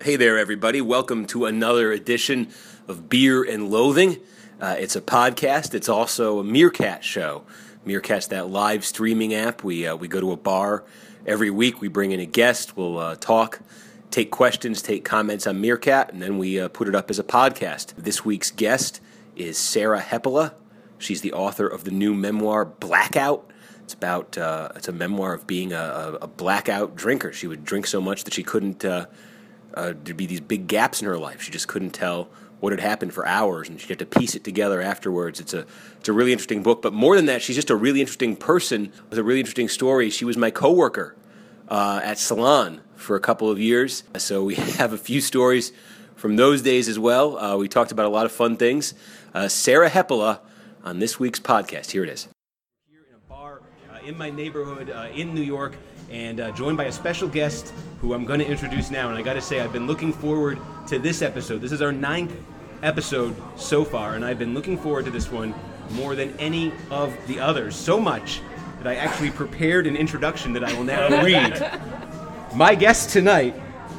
Hey there, everybody. Welcome to another edition of Beer and Loathing. Uh, it's a podcast, it's also a Meerkat show. Meerkat's that live streaming app. We, uh, we go to a bar every week, we bring in a guest, we'll uh, talk, take questions, take comments on Meerkat, and then we uh, put it up as a podcast. This week's guest is Sarah Hepola. She's the author of the new memoir Blackout. It's about uh, it's a memoir of being a, a, a blackout drinker. She would drink so much that she couldn't uh, there'd be these big gaps in her life. She just couldn't tell what had happened for hours, and she had to piece it together afterwards. It's a it's a really interesting book, but more than that, she's just a really interesting person with a really interesting story. She was my coworker uh, at Salon for a couple of years, so we have a few stories from those days as well. Uh, we talked about a lot of fun things. Uh, Sarah Hepola on this week's podcast. Here it is. Here in a bar uh, in my neighborhood uh, in New York and uh, joined by a special guest who I'm going to introduce now. And I got to say, I've been looking forward to this episode. This is our ninth episode so far, and I've been looking forward to this one more than any of the others. So much that I actually prepared an introduction that I will now read. My guest tonight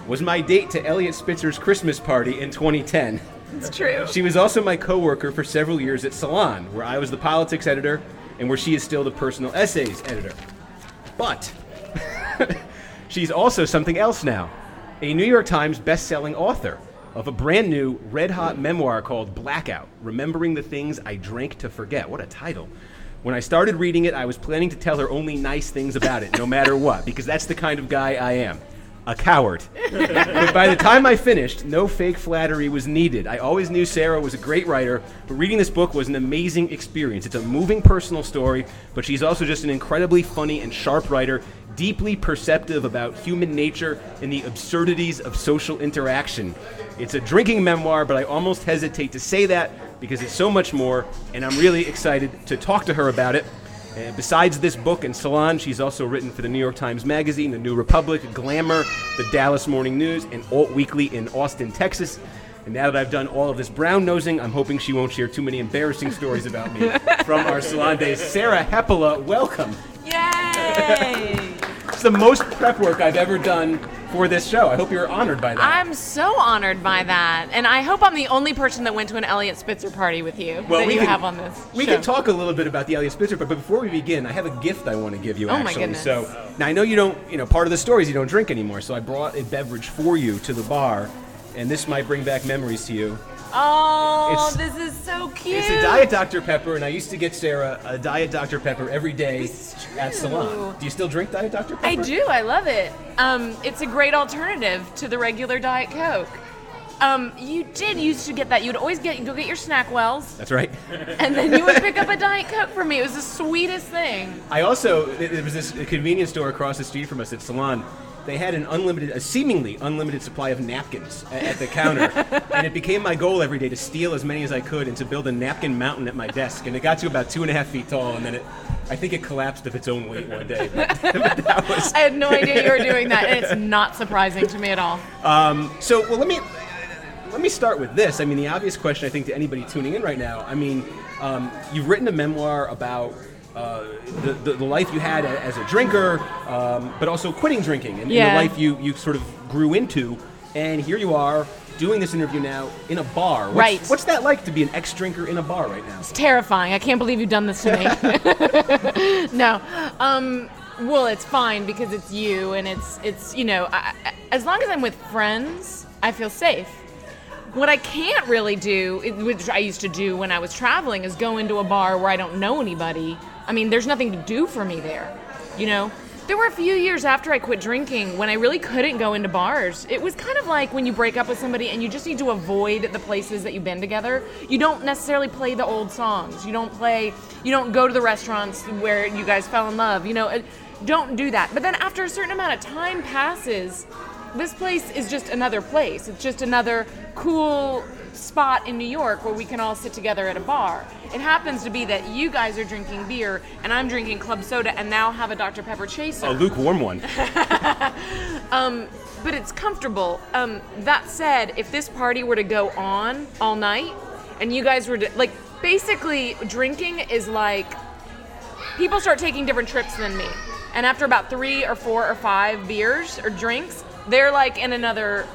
was my date to Eliot Spitzer's Christmas party in 2010. It's true. She was also my coworker for several years at Salon, where I was the politics editor and where she is still the personal essays editor. But she's also something else now a New York Times best-selling author of a brand new red hot memoir called Blackout Remembering the Things I Drank to Forget. What a title. When I started reading it, I was planning to tell her only nice things about it, no matter what, because that's the kind of guy I am. A coward. but by the time I finished, no fake flattery was needed. I always knew Sarah was a great writer, but reading this book was an amazing experience. It's a moving personal story, but she's also just an incredibly funny and sharp writer, deeply perceptive about human nature and the absurdities of social interaction. It's a drinking memoir, but I almost hesitate to say that because it's so much more, and I'm really excited to talk to her about it. Uh, besides this book and Salon, she's also written for the New York Times Magazine, the New Republic, Glamour, the Dallas Morning News, and Alt Weekly in Austin, Texas. And now that I've done all of this brown nosing, I'm hoping she won't share too many embarrassing stories about me from our Salon days. Sarah Hepola, welcome. Yay! It's the most prep work I've ever done for this show. I hope you're honored by that. I'm so honored by that, and I hope I'm the only person that went to an Eliot Spitzer party with you Well, that we you can- have on this. We show. can talk a little bit about the Eliot Spitzer, but, before we begin, I have a gift I want to give you. Oh, my actually, goodness. so now I know you don't. You know, part of the story is you don't drink anymore. So I brought a beverage for you to the bar, and this might bring back memories to you. Oh, It's- this is so cute. It's a Diet Dr Pepper, and I used to get Sarah a Diet Dr Pepper every day at. Salon. Do you still drink Diet Dr Pepper? I do. I love it. Um, it's a great alternative to the regular Diet Coke. Um, you did used to get that. You'd always get go get your SnackWells, That's right. and then you would pick up a Diet Coke for me. It was the sweetest thing. I also there was this convenience store across the street from us at Salon. They had an unlimited, a seemingly unlimited supply of napkins a- at the counter, and it became my goal every day to steal as many as I could and to build a napkin mountain at my desk. And it got to about two and a half feet tall, and then it, I think it collapsed of its own weight one day. But, but that was I had no idea you were doing that, and it's not surprising to me at all. So, well, let me let me start with this. I mean, the obvious question I think to anybody tuning in right now. I mean, um, you've written a memoir about. Uh, the, the, the life you had as a drinker, um, but also quitting drinking, and, and the life you, you sort of grew into. And here you are doing this interview now in a bar. What's, Right. What's that like to be an ex-drinker in a bar right now? It's terrifying. I can't believe you've done this to me. no. Um, well, it's fine because it's you, and it's it's you know, I, I- as long as I'm with friends, I feel safe. What I can't really do, which I used to do when I was traveling, is go into a bar where I don't know anybody. I mean, there's nothing to do for me there. You know, there were a few years after I quit drinking when I really couldn't go into bars. It was kind of like when you break up with somebody and you just need to avoid the places that you've been together. You don't necessarily play the old songs. You don't play, you don't go to the restaurants where you guys fell in love. You know, don't do that. But then after a certain amount of time passes, this place is just another place. It's just another cool spot in New York where we can all sit together at a bar. It happens to be that you guys are drinking beer and I'm drinking club soda and now have a Dr. Pepper chaser. A lukewarm one. but it's comfortable. Um, that said, if this party were to go on all night and you guys were to, like, basically, drinking is like people start taking different trips than me. And after about three or four or five beers or drinks, they're like in another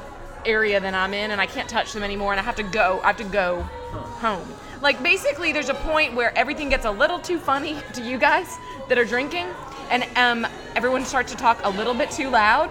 area than I'm in, and I can't touch them anymore, and I have to go. I have to go home. Like basically, there's a point where everything gets a little too funny to you guys that are drinking, and um, everyone starts to talk a little bit too loud.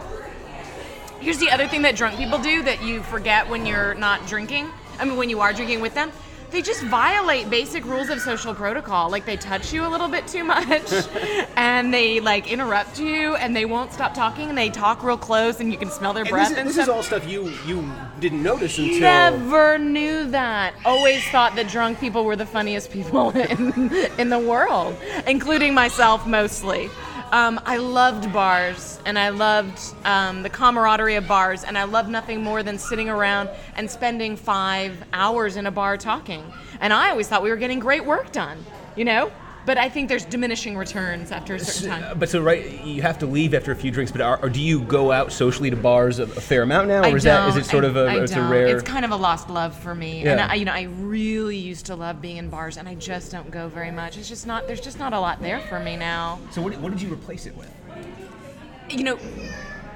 Here's the other thing that drunk people do that you forget when you're not drinking. I mean, when you are drinking with them, they just violate basic rules of social protocol. Like they touch you a little bit too much, and they like interrupt you, and they won't stop talking, and they talk real close, and you can smell their And breath this, is, and this stuff. is all stuff you you didn't notice until. Never knew that. Always thought that drunk people were the funniest people in, in the world, including myself mostly. Um, I loved bars and I loved um, the camaraderie of bars, and I loved nothing more than sitting around and spending five hours in a bar talking. And I always thought we were getting great work done, you know? But I think there's diminishing returns after a certain time. But so right, you have to leave after a few drinks. But are, or do you go out socially to bars a, a fair amount now, or I is that is it sort I- of a I it's a don't. rare? It's kind of a lost love for me, and I, you know, I really used to love being in bars, and I just don't go very much. It's just not. There's just not a lot there for me now. so what, what did you replace it with? You know.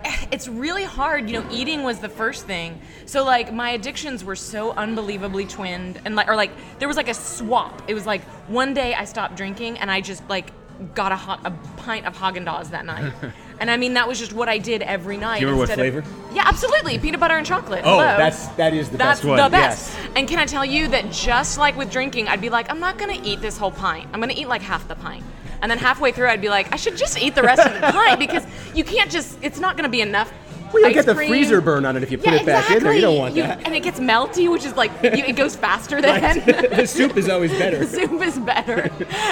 It's really hard, you know. Eating was the first thing, so like my addictions were so unbelievably twinned, and like, or like there was like a swap. It was like one day I stopped drinking, and I just like got a, ho- a pint of Haagen Dazs that night, and I mean that was just what I did every night. you remember what instead of- flavor? yeah, absolutely, peanut butter and chocolate. Oh, Hello. that's that is the That's best one. the best. Yes. And can I tell you that just like with drinking, I'd be like, I'm not gonna eat this whole pint. I'm gonna eat like half the pint. And then halfway through, I'd be like, I should just eat the rest of the pint because you can't just. It's not gonna be enough. Well, you'll get the cream. freezer burn on it if you put Yeah, it back in there. You don't want You- that. And it gets melty, which is like you, it goes faster then. the soup is always better. The soup is better.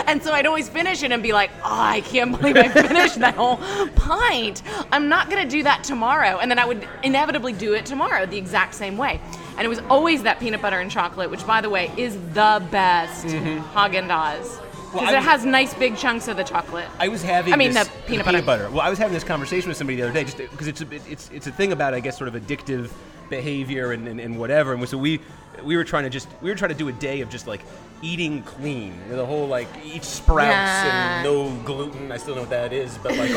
And so I'd always finish it and be like, oh, I can't believe I finished that whole pint. I'm not going to do that tomorrow. And then I would inevitably do it tomorrow the exact same way. And it was always that peanut butter and chocolate, which, by the way, is the best mm-hmm. Haagen Dazs. Because I it has nice big chunks of the chocolate. I was having. I mean, this, the peanut butter. Well, I was having this conversation with somebody the other day, just because it's a, it's it's a thing about I guess sort of addictive behavior and, and, and whatever. And so we we were trying to just we were trying to do a day of just like eating clean, the whole like eat sprouts Yeah. and no gluten. I still don't know what that is, but like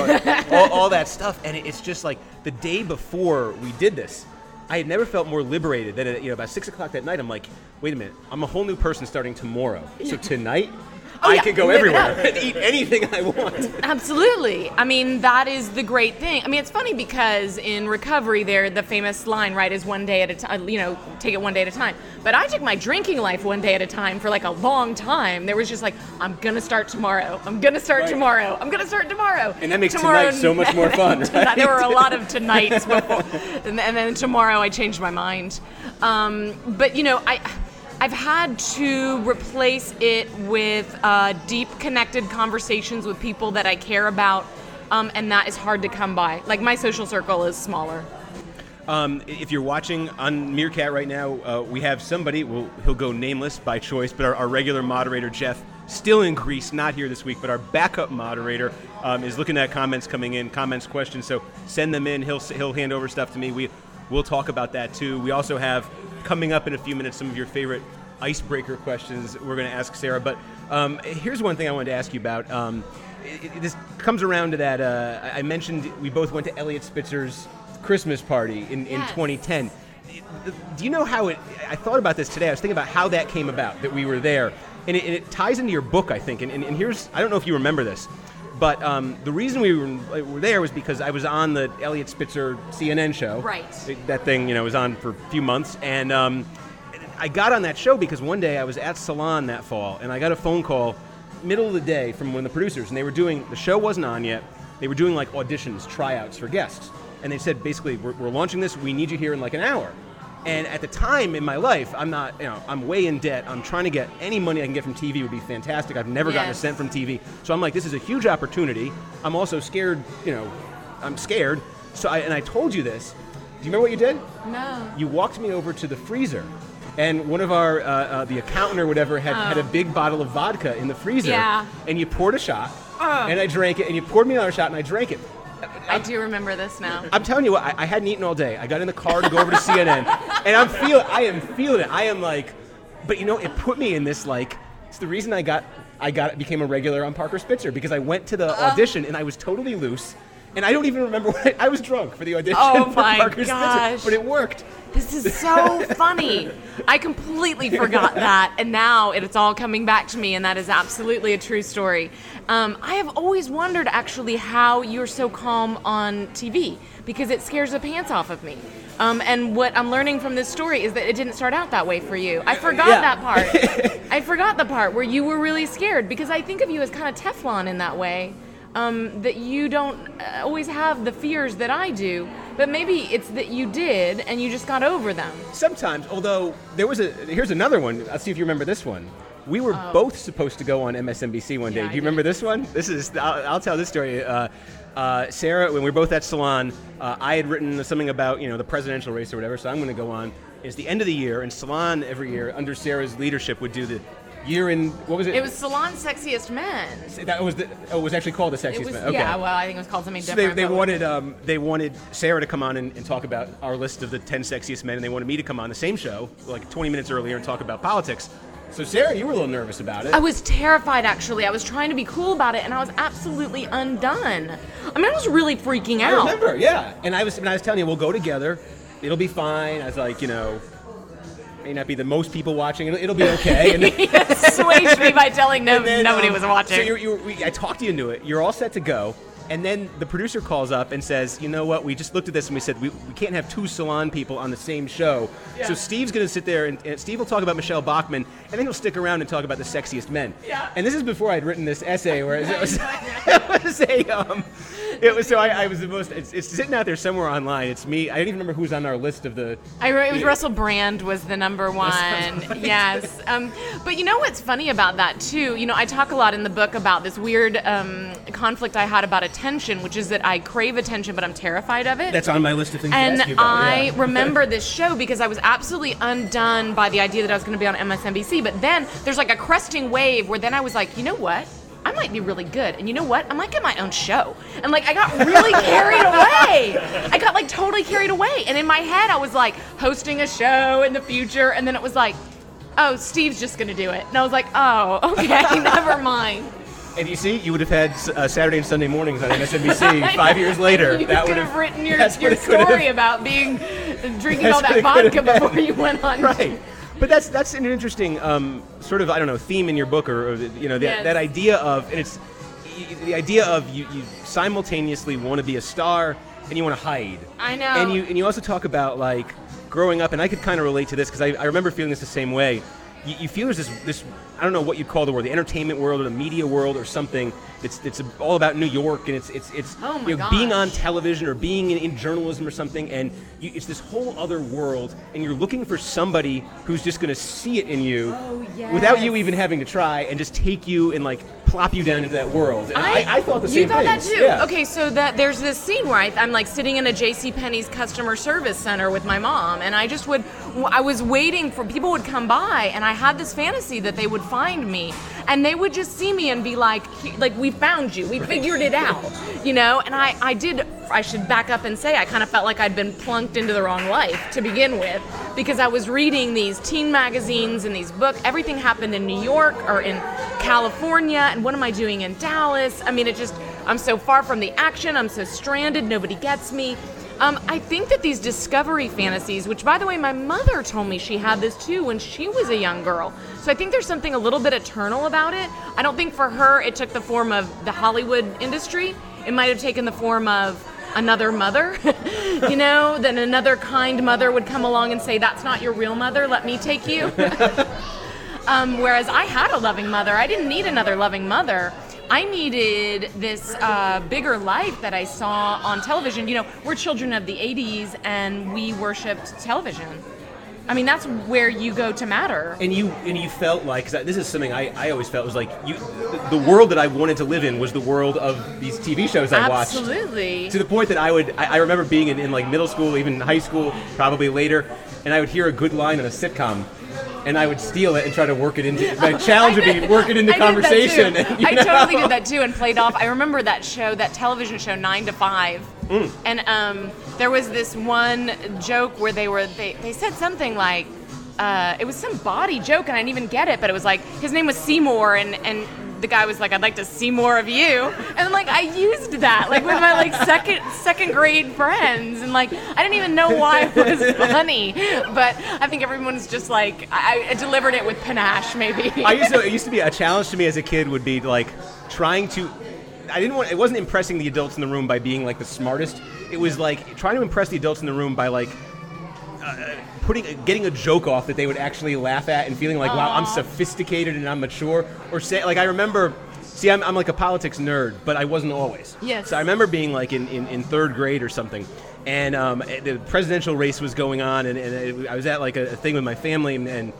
all, all, all that stuff. And it, it's just like the day before we did this. I had never felt more liberated than at, you know about six o'clock that night. I'm like, wait a minute, I'm a whole new person starting tomorrow. So tonight, Oh, I yeah, can go live everywhere and eat anything I want. Absolutely. I mean, that is the great thing. I mean, it's funny because in recovery, there the famous line, right, is one day at a time. You know, take it one day at a time. But I took my drinking life one day at a time for like a long time. There was just like, I'm gonna start tomorrow. I'm gonna start Right. tomorrow. I'm gonna start tomorrow. And that makes Tomorrow- tonight so much more fun, right? there were a lot of tonights before, and, and then tomorrow I changed my mind. Um, but you know, I. I've had to replace it with uh, deep, connected conversations with people that I care about, um, and that is hard to come by. Like my social circle is smaller. Um, if you're watching on Meerkat right now, uh, we have somebody. Well, he'll go nameless by choice, but our, our regular moderator Jeff, still in Greece, not here this week. But our backup moderator um, is looking at comments coming in, comments, questions. So send them in. He'll he'll hand over stuff to me. We we'll talk about that too. We also have coming up in a few minutes some of your favorite icebreaker questions we're going to ask Sarah. But um, here's one thing I wanted to ask you about. Um, it, it- this comes around to that. Uh, I mentioned we both went to Eliot Spitzer's Christmas party in, in 2010. Do you know how it? I thought about this today. I was thinking about how that came about that we were there, and it, and it ties into your book, I think. And, and, and here's I don't know if you remember this, but um, the reason we were, were there was because I was on the Eliot Spitzer CNN show. Right. That thing, you know, was on for a few months, and um, I got on that show because one day I was at Salon that fall, and I got a phone call middle of the day from one of the producers, and they were doing the show wasn't on yet. They were doing like auditions, tryouts for guests, and they said basically, we're, we're launching this. We need you here in like an hour. And at the time in my life, I'm not, you know, I'm way in debt. I'm trying to get any money I can get from TV would be fantastic. I've never gotten a cent from TV, so I'm like, this is a huge opportunity. I'm also scared, you know, I'm scared. So I, and I told you this. Do you remember what you did? No. you walked me over to the freezer and one of our uh, uh, the accountant or whatever had, had a big bottle of vodka in the freezer Oh. Yeah. and you poured a shot Ugh. and i drank it and you poured me another shot and i drank it I do remember this now. i'm telling you what I, I hadn't eaten all day i got in the car to go over to cnn and i'm feel i am feeling it i am like but you know it put me in this like it's the reason i got i got became a regular on parker spitzer because i went to the oh. audition and i was totally loose And I don't even remember what I, I was drunk for the audition. Oh for my Parker gosh. but it worked. This is so funny. I completely forgot that, and now it's all coming back to me, and that is absolutely a true story. Um, I have always wondered actually how you're so calm on TV because it scares the pants off of me. Um, and what I'm learning from this story is that it didn't start out that way for you. I forgot Yeah. that part. I forgot the part where you were really scared because I think of you as kind of Teflon in that way. Um, that you don't uh, always have the fears that I do, but maybe it's that you did and you just got over them. Sometimes, although there was a here's another one. I'll see if you remember this one. We were both supposed to go on MSNBC one day. Yeah, Do you remember this one? This is I'll, I'll tell this story. Uh, uh, Sarah, when we were both at Salon, uh, I had written something about you know the presidential race or whatever. So I'm going to go on. It's the end of the year, and Salon every year under Sarah's leadership would do the year in what was it? It was Salon's Sexiest Men. that was the oh, it was actually called the sexiest was, man. Okay. yeah, well, I think it was called something So different. they but- wanted um, they wanted Sarah to come on and, and talk about our list of the 10 sexiest men, and they wanted me to come on the same show like 20 minutes earlier and talk about politics. So Sarah, you were a little nervous about it. I was terrified, actually. I was trying to be cool about it, and I was absolutely undone. I mean, I was really freaking I out. remember, yeah. And I was, and I was telling you, we'll go together. It'll be fine. I was like, you know, may not be the most people watching. It'll, it'll be okay. And then, Assuaged me by telling no, then, nobody um, was watching. So you're, you're, we, I talked you into it. You're all set to go. And then the producer calls up and says, you know what? We just looked at this and we said we, we can't have two salon people on the same show. So Steve's going to sit there and, and Steve will talk about Michele Bachmann and then he'll stick around and talk about the sexiest men. Yeah. And this is before I'd written this essay where it was, it was a um, it was so I, I was the most. It's, it's sitting out there somewhere online. It's me. I don't even remember who's on our list of the. I re- it was Russell Brand was the number one. Yes. Um, but you know what's funny about that too? You know, I talk a lot in the book about this weird um, conflict I had about attention, which is that I crave attention, but I'm terrified of it. That's on my list of things. and to ask you about, I yeah. remember this show because I was absolutely undone by the idea that I was going to be on MSNBC. But then there's like a cresting wave where then I was like, you know what? I might be really good. And you know what? I might get my own show. And like, I got really carried away. I got like totally carried away. And in my head, I was like hosting a show in the future. And then it was like, oh, Steve's just going to do it. And I was like, oh, okay, never mind. And you see, you would have had uh, Saturday and Sunday mornings on MSNBC five years later. You that could would have written your, your have- story about being drinking all that what it could vodka before you went on. right. But that's that's an interesting um, sort of I don't know theme in your book or, or you know that, Yes. that idea of and it's the idea of you, you simultaneously want to be a star and you want to hide. I know. And you and you also talk about like growing up and I could kind of relate to this because I, I remember feeling this the same way. You, you feel there's this this I don't know what you'd call the world the entertainment world or the media world or something. That's it's all about New York and it's it's it's Oh you know, being on television or being in, in journalism or something, and you, it's this whole other world, and you're looking for somebody who's just going to see it in you Oh, without you even having to try, and just take you and like plop you down into that world. And I, I, thought the same thing. you thought that too. Yeah. Okay, so that there's this scene where I, I'm like sitting in a J.C. Penney's customer service center with my mom, and I just would, I was waiting for people would come by, and I had this fantasy that they would find me, and they would just see me and be like, like we found you, we figured it out, you know. And I, I did. I should back up and say I kind of felt like I'd been plunked into the wrong life to begin with, because I was reading these teen magazines and these books. Everything happened in New York or in California, and what am I doing in Dallas? I mean, it just, I'm so far from the action, I'm so stranded, nobody gets me. Um, I think that these discovery fantasies, which by the way, my mother told me she had this too when she was a young girl. So I think there's something a little bit eternal about it. I don't think for her it took the form of the Hollywood industry. It might have taken the form of another mother, you know, then another kind mother would come along and say, That's not your real mother, let me take you. Um, whereas I had a loving mother, I didn't need another loving mother. I needed this uh, bigger life that I saw on television. You know, we're children of the 80s and we worshiped television. I mean, that's where you go to matter. And you and you felt like 'cause this is something I, I always felt was like you the, world that I wanted to live in was the world of these TV shows I watched. Absolutely. to the point that I would I, I remember being in, in like middle school, even high school, probably later, and I would hear a good line on a sitcom. And I would steal it and try to work it into. My challenge would be work it into I conversation. and, I know? totally did that too and played off. I remember that show, that television show, Nine to Five, Mm. and um, there was this one joke where they were they, they said something like. Uh, it was some body joke, and I didn't even get it. But it was like his name was Seymour, and and the guy was like, "I'd like to see more of you," and like I used that like with my like second second grade friends, and like I didn't even know why it was funny, but I think everyone's just like I, I delivered it with panache, maybe. I used to. It used to be a challenge to me as a kid. Would be like trying to. I didn't want. It wasn't impressing the adults in the room by being like the smartest. It was like trying to impress the adults in the room by like uh, putting getting a joke off that they would actually laugh at and feeling like wow I'm sophisticated and I'm mature. Or say like I remember see I'm, I'm like a politics nerd but I wasn't always. Yes. so I remember being like in, in, in third grade or something and um, the presidential race was going on and, and it, I was at like a, a thing with my family and, and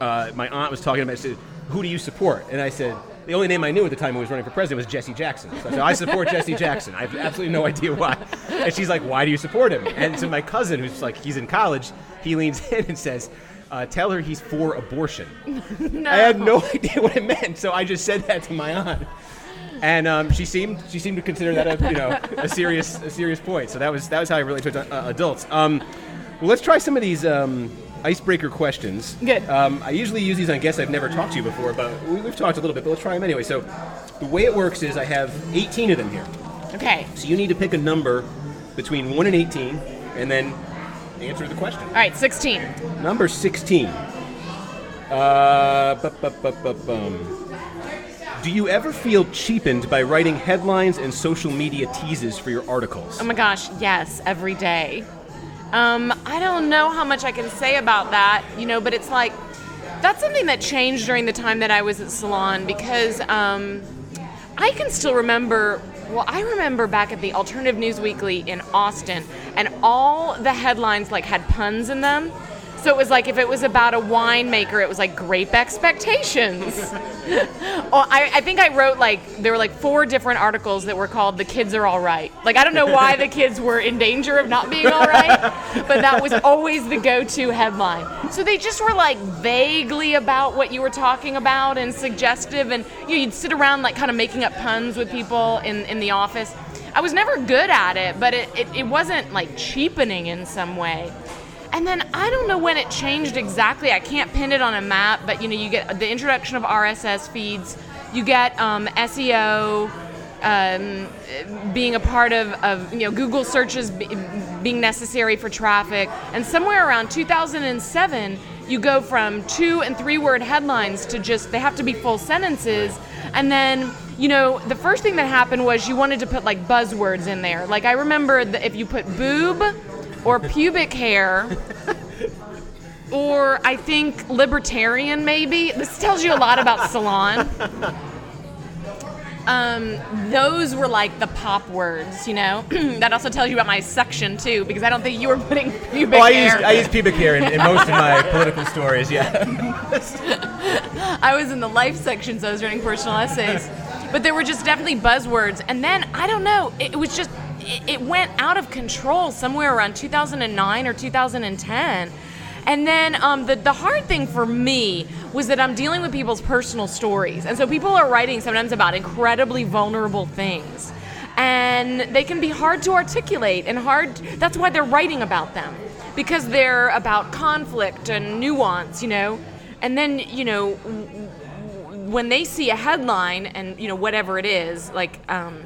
uh, my aunt was talking about it, said who do you support? And I said the only name I knew at the time who was running for president was Jesse Jackson. So I said, I support Jesse Jackson. I have absolutely no idea why. And she's like, Why do you support him? And so my cousin, who's like, he's in college, he leans in and says, uh, Tell her he's for abortion. no. I had no idea what it meant, so I just said that to my aunt. And um, she seemed she seemed to consider that a you know a serious a serious point. So that was that was how I really took to uh, adults. Um, well, let's try some of these um, icebreaker questions. Good. Um, I usually use these on guests I've never talked to before, but we, we've talked a little bit. But let's try them anyway. So the way it works is I have 18 of them here. Okay. So you need to pick a number between one and 18, and then answer the question. All right, 16. Number 16. Uh, bu- bu- bu- bum. Do you ever feel cheapened by writing headlines and social media teases for your articles? Oh my gosh, yes, every day. Um, I don't know how much I can say about that, you know, but it's like that's something that changed during the time that I was at Salon because um, I can still remember. Well, I remember back at the Alternative News Weekly in Austin, and all the headlines like had puns in them. So it was like if it was about a winemaker, it was like grape expectations. oh, I, I think I wrote like there were like four different articles that were called "The Kids Are All Right." Like I don't know why the kids were in danger of not being all right, but that was always the go-to headline. So they just were like vaguely about what you were talking about and suggestive, and you know, you'd sit around like kind of making up puns with people in in the office. I was never good at it, but it, it, it wasn't like cheapening in some way. And then I don't know when it changed exactly. I can't pin it on a map, but you know, you get the introduction of RSS feeds. You get um, SEO um, being a part of, of you know Google searches be, being necessary for traffic. And somewhere around 2007, you go from two and three word headlines to just they have to be full sentences. And then you know the first thing that happened was you wanted to put like buzzwords in there. Like I remember that if you put boob or pubic hair or I think libertarian maybe. This tells you a lot about salon. Um, those were like the pop words, you know. that also tells you about my section too, because I don't think you were putting pubic Oh, I hair. use I use pubic hair in, in most of my political stories. Yeah. I was in the life section, so I was writing personal essays. But there were just definitely buzzwords. And then, I don't know, it, it was just, it, went out of control somewhere around 2009 or 2010. And then um, the, the hard thing for me was that I'm dealing with people's personal stories. And so people are writing sometimes about incredibly vulnerable things. And they can be hard to articulate and hard, that's why they're writing about them. Because they're about conflict and nuance, you know? And then, you know, when they see a headline and you know whatever it is, like um,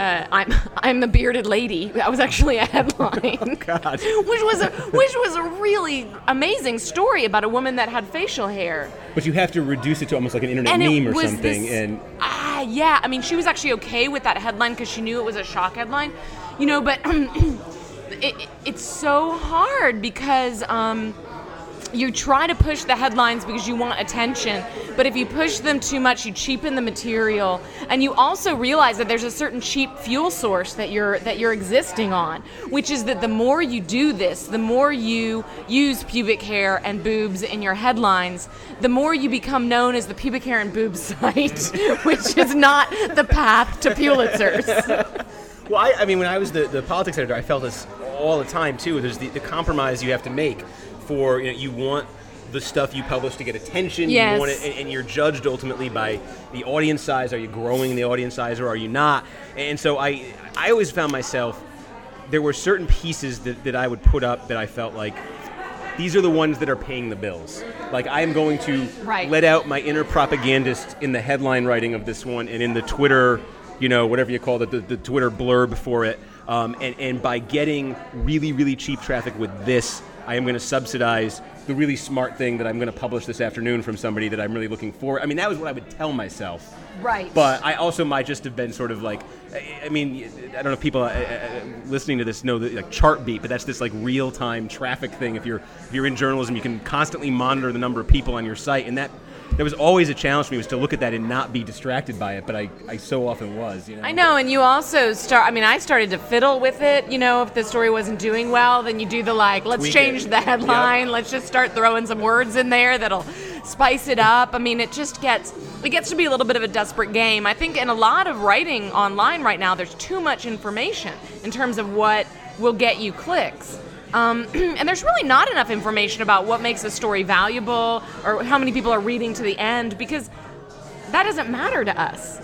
uh, I'm I'm the bearded lady. That was actually a headline. God. which was a which was a really amazing story about a woman that had facial hair. But you have to reduce it to almost like an internet And meme or something. this- and Ah, yeah. I mean, she was actually okay with that headline because she knew it was a shock headline, you know. But it, it- it's so hard because um, you try to push the headlines because you want attention, but if you push them too much, you cheapen the material, and you also realize that there's a certain cheap fuel source that you're that you're existing on, which is that the more you do this, the more you use pubic hair and boobs in your headlines, the more you become known as the pubic hair and boobs site, which is not the path to Pulitzers. Well, I, I mean, when I was the, the politics editor, I felt this all the time too. There's the, the compromise you have to make for you know you want the stuff you publish to get attention. Yes. You want it, and, and you're judged ultimately by the audience size. Are you growing the audience size or are you not? And so I I always found myself there were certain pieces that, that I would put up that I felt like these are the ones that are paying the bills. Like I am going to Right. let out my inner propagandist in the headline writing of this one and in the Twitter, you know, whatever you call it, the, the Twitter blurb for it. Um, and, and by getting really, really cheap traffic with this, I am going to subsidize the really smart thing that I'm going to publish this afternoon from somebody that I'm really looking for. I mean, that was what I would tell myself. Right. But I also might just have been sort of like, I- mean, I don't know if people uh, uh, listening to this know the like Chartbeat, but that's this like real time traffic thing. If you're if you're in journalism, you can constantly monitor the number of people on your site, and that that was always a challenge for me was to look at that and not be distracted by it. But I, I so often was. You know. I know, and you also start. I mean, I started to fiddle with it. You know, if the story wasn't doing well, then you do the like, let's Tweak change it. the headline. Yep. Let's just start throwing some words in there that'll spice it up. I mean, it just gets it gets to be a little bit of a desperate game. I think in a lot of writing online right now, there's too much information in terms of what will get you clicks. Um, and there's really not enough information about what makes a story valuable or how many people are reading to the end because that doesn't matter to us.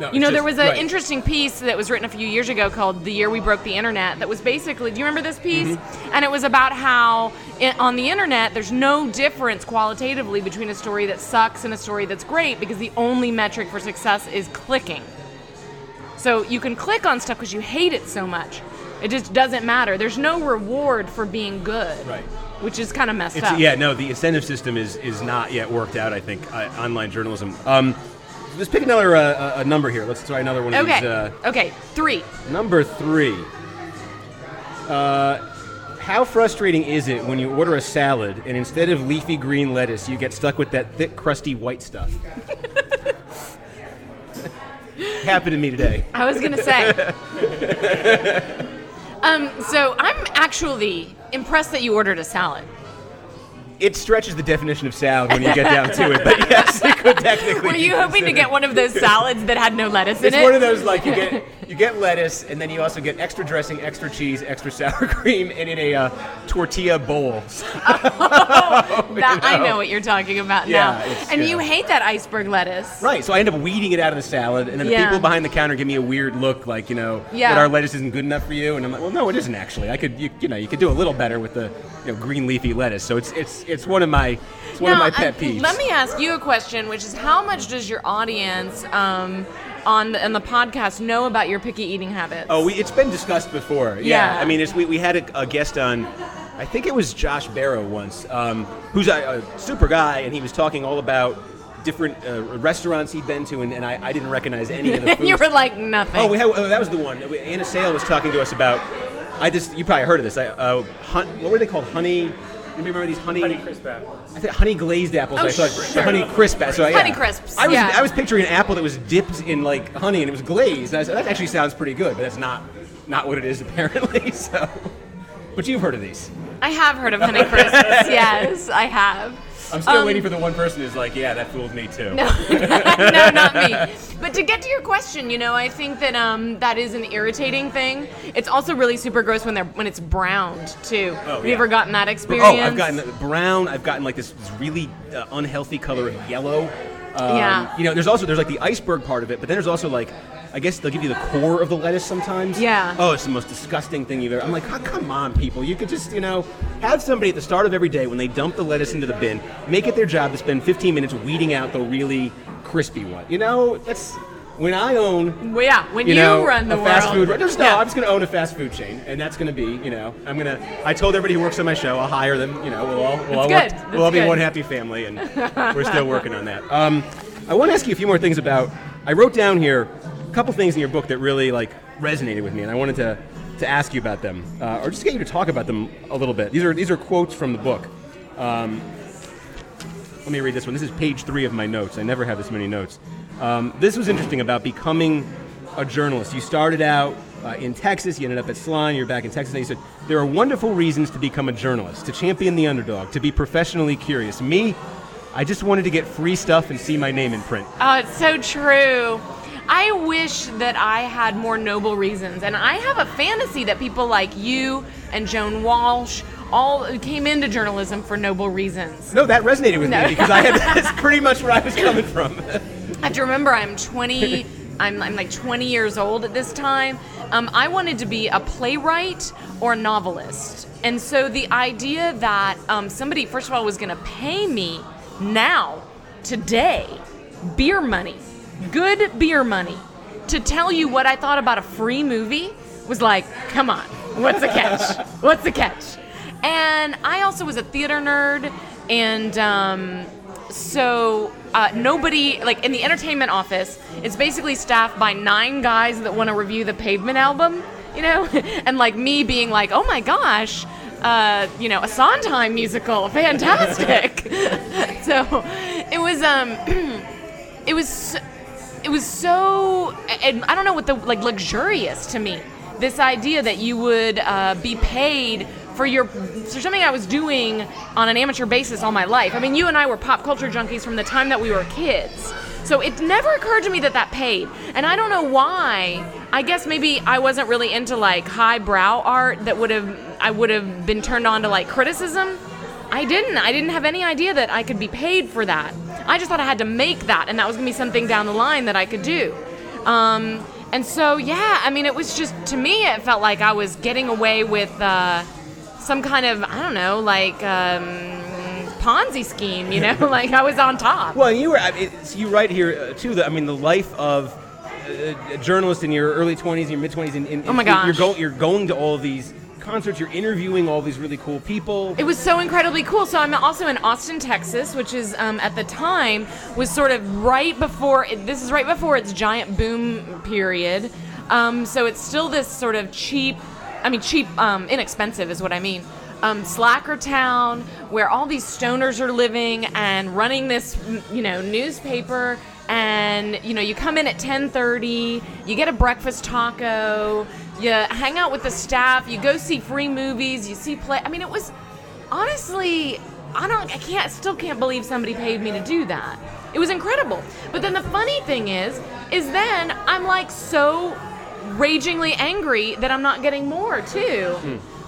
No, You know, it's there was an right. interesting piece that was written a few years ago called "The Year We Broke the Internet." That was basically, do you remember this piece? Mm-hmm. And it was about how i on the internet, there's no difference qualitatively between a story that sucks and a story that's great because the only metric for success is clicking. So you can click on stuff because you hate it so much. It just doesn't matter. There's no reward for being good, Right. Which is kind of messed It's, up. yeah, no, the incentive system is is not yet worked out. I think uh, online journalism. Um, let's pick another uh, a number here. Let's try another one of Okay. these. Uh, okay. Three. Number three. Uh, how frustrating is it when you order a salad and instead of leafy green lettuce, you get stuck with that thick, crusty white stuff? Happened to me today. I was gonna say. um, so I'm actually impressed that you ordered a salad. It stretches the definition of salad when you get down to it, but yes, it could technically. Were you hoping to get one of those salads that had no lettuce in It's it? one of those like you get you get lettuce and then you also get extra dressing, extra cheese, extra sour cream, and in a uh, tortilla bowl. That- I know what you're talking about Yeah, now. And yeah. you hate that iceberg lettuce. Right, so I end up weeding it out of the salad, and then the people behind the counter give me a weird look, like you know Yeah. that our lettuce isn't good enough for you, and I'm like, well, no, it isn't actually. I could, you, you know, you could do a little better with the you know, green leafy lettuce. So it's it's it's one of my it's one of my pet I- peeves. Let me ask you a question, which is how much does your audience um, on the, on the podcast know about your picky eating habits? Oh, we, it's been discussed before. Yeah, Yeah. I mean, it's, we, we had a, a guest on. I think it was Josh Barro once, um, who's a, a super guy, and he was talking all about different uh, restaurants he'd been to, and, and I, I didn't recognize any of the and you were like nothing. Oh, we had, oh, that was the one. Anna Sale was talking to us about. I just you probably heard of this. I, uh, what were they called? Honey. Anybody remember these honey? Honey crisp apples? I think honey glazed apples. Oh, I thought sure. honey crisp. So yeah. Honey crisps, I was yeah. I was picturing an apple that was dipped in like honey and it was glazed. And I said that actually sounds pretty good, but that's not not what it is apparently. So, but you've heard of these. I have heard of Honey Crisps. yes, I have. I'm still Um, waiting for the one person who's like, yeah, that fooled me too. No, no, not me. But to get to your question, you know, I think that um, that is an irritating thing. It's also really super gross when they're when it's browned too. have you ever gotten that experience? Oh, I've gotten brown. I've gotten like this, this really uh, unhealthy color of yellow. Um, Yeah. You know, there's also there's like the iceberg part of it, but then there's also like, I guess they'll give you the core of the lettuce sometimes. Yeah. Oh, it's the most disgusting thing you've ever. I'm like, oh, come on, people. You could just you know have somebody at the start of every day when they dump the lettuce into the bin, make it their job to spend 15 minutes weeding out the really crispy one. You know, that's when I own Well, yeah, when you, you, know, run the a fast world. food. Just, no, Yeah. I'm just going to own a fast food chain, and that's going to be, you know, I'm going to. I told everybody who works on my show, I'll hire them. You know, we'll all we'll all, work, we'll all be good. one happy family, and we're still working on that. Um, I want to ask you a few more things about. I wrote down here a couple things in your book that really like resonated with me, and I wanted to to ask you about them, uh, or just get you to talk about them a little bit. These are these are quotes from the book. Um, let me read this one. This is page three of my notes. I never have this many notes. Um, this was interesting about becoming a journalist. You started out uh, in Texas, you ended up at Salon, you're back in Texas, and you said, There are wonderful reasons to become a journalist, to champion the underdog, to be professionally curious. Me, I just wanted to get free stuff and see my name in print. Oh, it's so true. I wish that I had more noble reasons. And I have a fantasy that people like you and Joan Walsh all came into journalism for noble reasons. No, that resonated with No. me because I had that's pretty much where I was coming from. I have to remember I'm 20. I'm, I'm like 20 years old at this time, Um, I wanted to be a playwright or a novelist. And so the idea that um, somebody, first of all, was going to pay me now, today, beer money, good beer money, to tell you what I thought about a free movie was like, come on, what's the catch? What's the catch? And I also was a theater nerd, and um, so uh, nobody like in the entertainment office it's basically staffed by nine guys that want to review the pavement album you know and like me being like oh my gosh uh, you know a sondheim musical fantastic so it was um it was it was so and i don't know what the like luxurious to me this idea that you would uh, be paid for your for something I was doing on an amateur basis all my life. I mean, you and I were pop culture junkies from the time that we were kids. So it never occurred to me that that paid. And I don't know why. I guess maybe I wasn't really into like highbrow art that would have I would have been turned on to like criticism. I didn't. I didn't have any idea that I could be paid for that. I just thought I had to make that, and that was gonna be something down the line that I could do. Um, and so, yeah, I mean, it was just to me, it felt like I was getting away with uh, some kind of I don't know, like um, Ponzi scheme. You know, like I was on top. Well, you were. I mean, you write here uh, too. That I mean, the life of uh, a journalist in your early twenties, your mid twenties, and, and Oh my You're, gosh. going. You're going to all of these concerts. You're interviewing all these really cool people. It was so incredibly cool. So I'm also in Austin, Texas, which is um, at the time was sort of right before. This is right before its giant boom period. Um, so it's still this sort of cheap. I mean, cheap, um, inexpensive is what I mean. Um, slacker town where all these stoners are living and running this, you know, newspaper. And you know, you come in at 10:30, you get a breakfast taco, you hang out with the staff, you go see free movies, you see play. I mean, it was honestly, I don't, I can't, still can't believe somebody paid me to do that. It was incredible. But then the funny thing is, is then I'm like so ragingly angry that I'm not getting more too.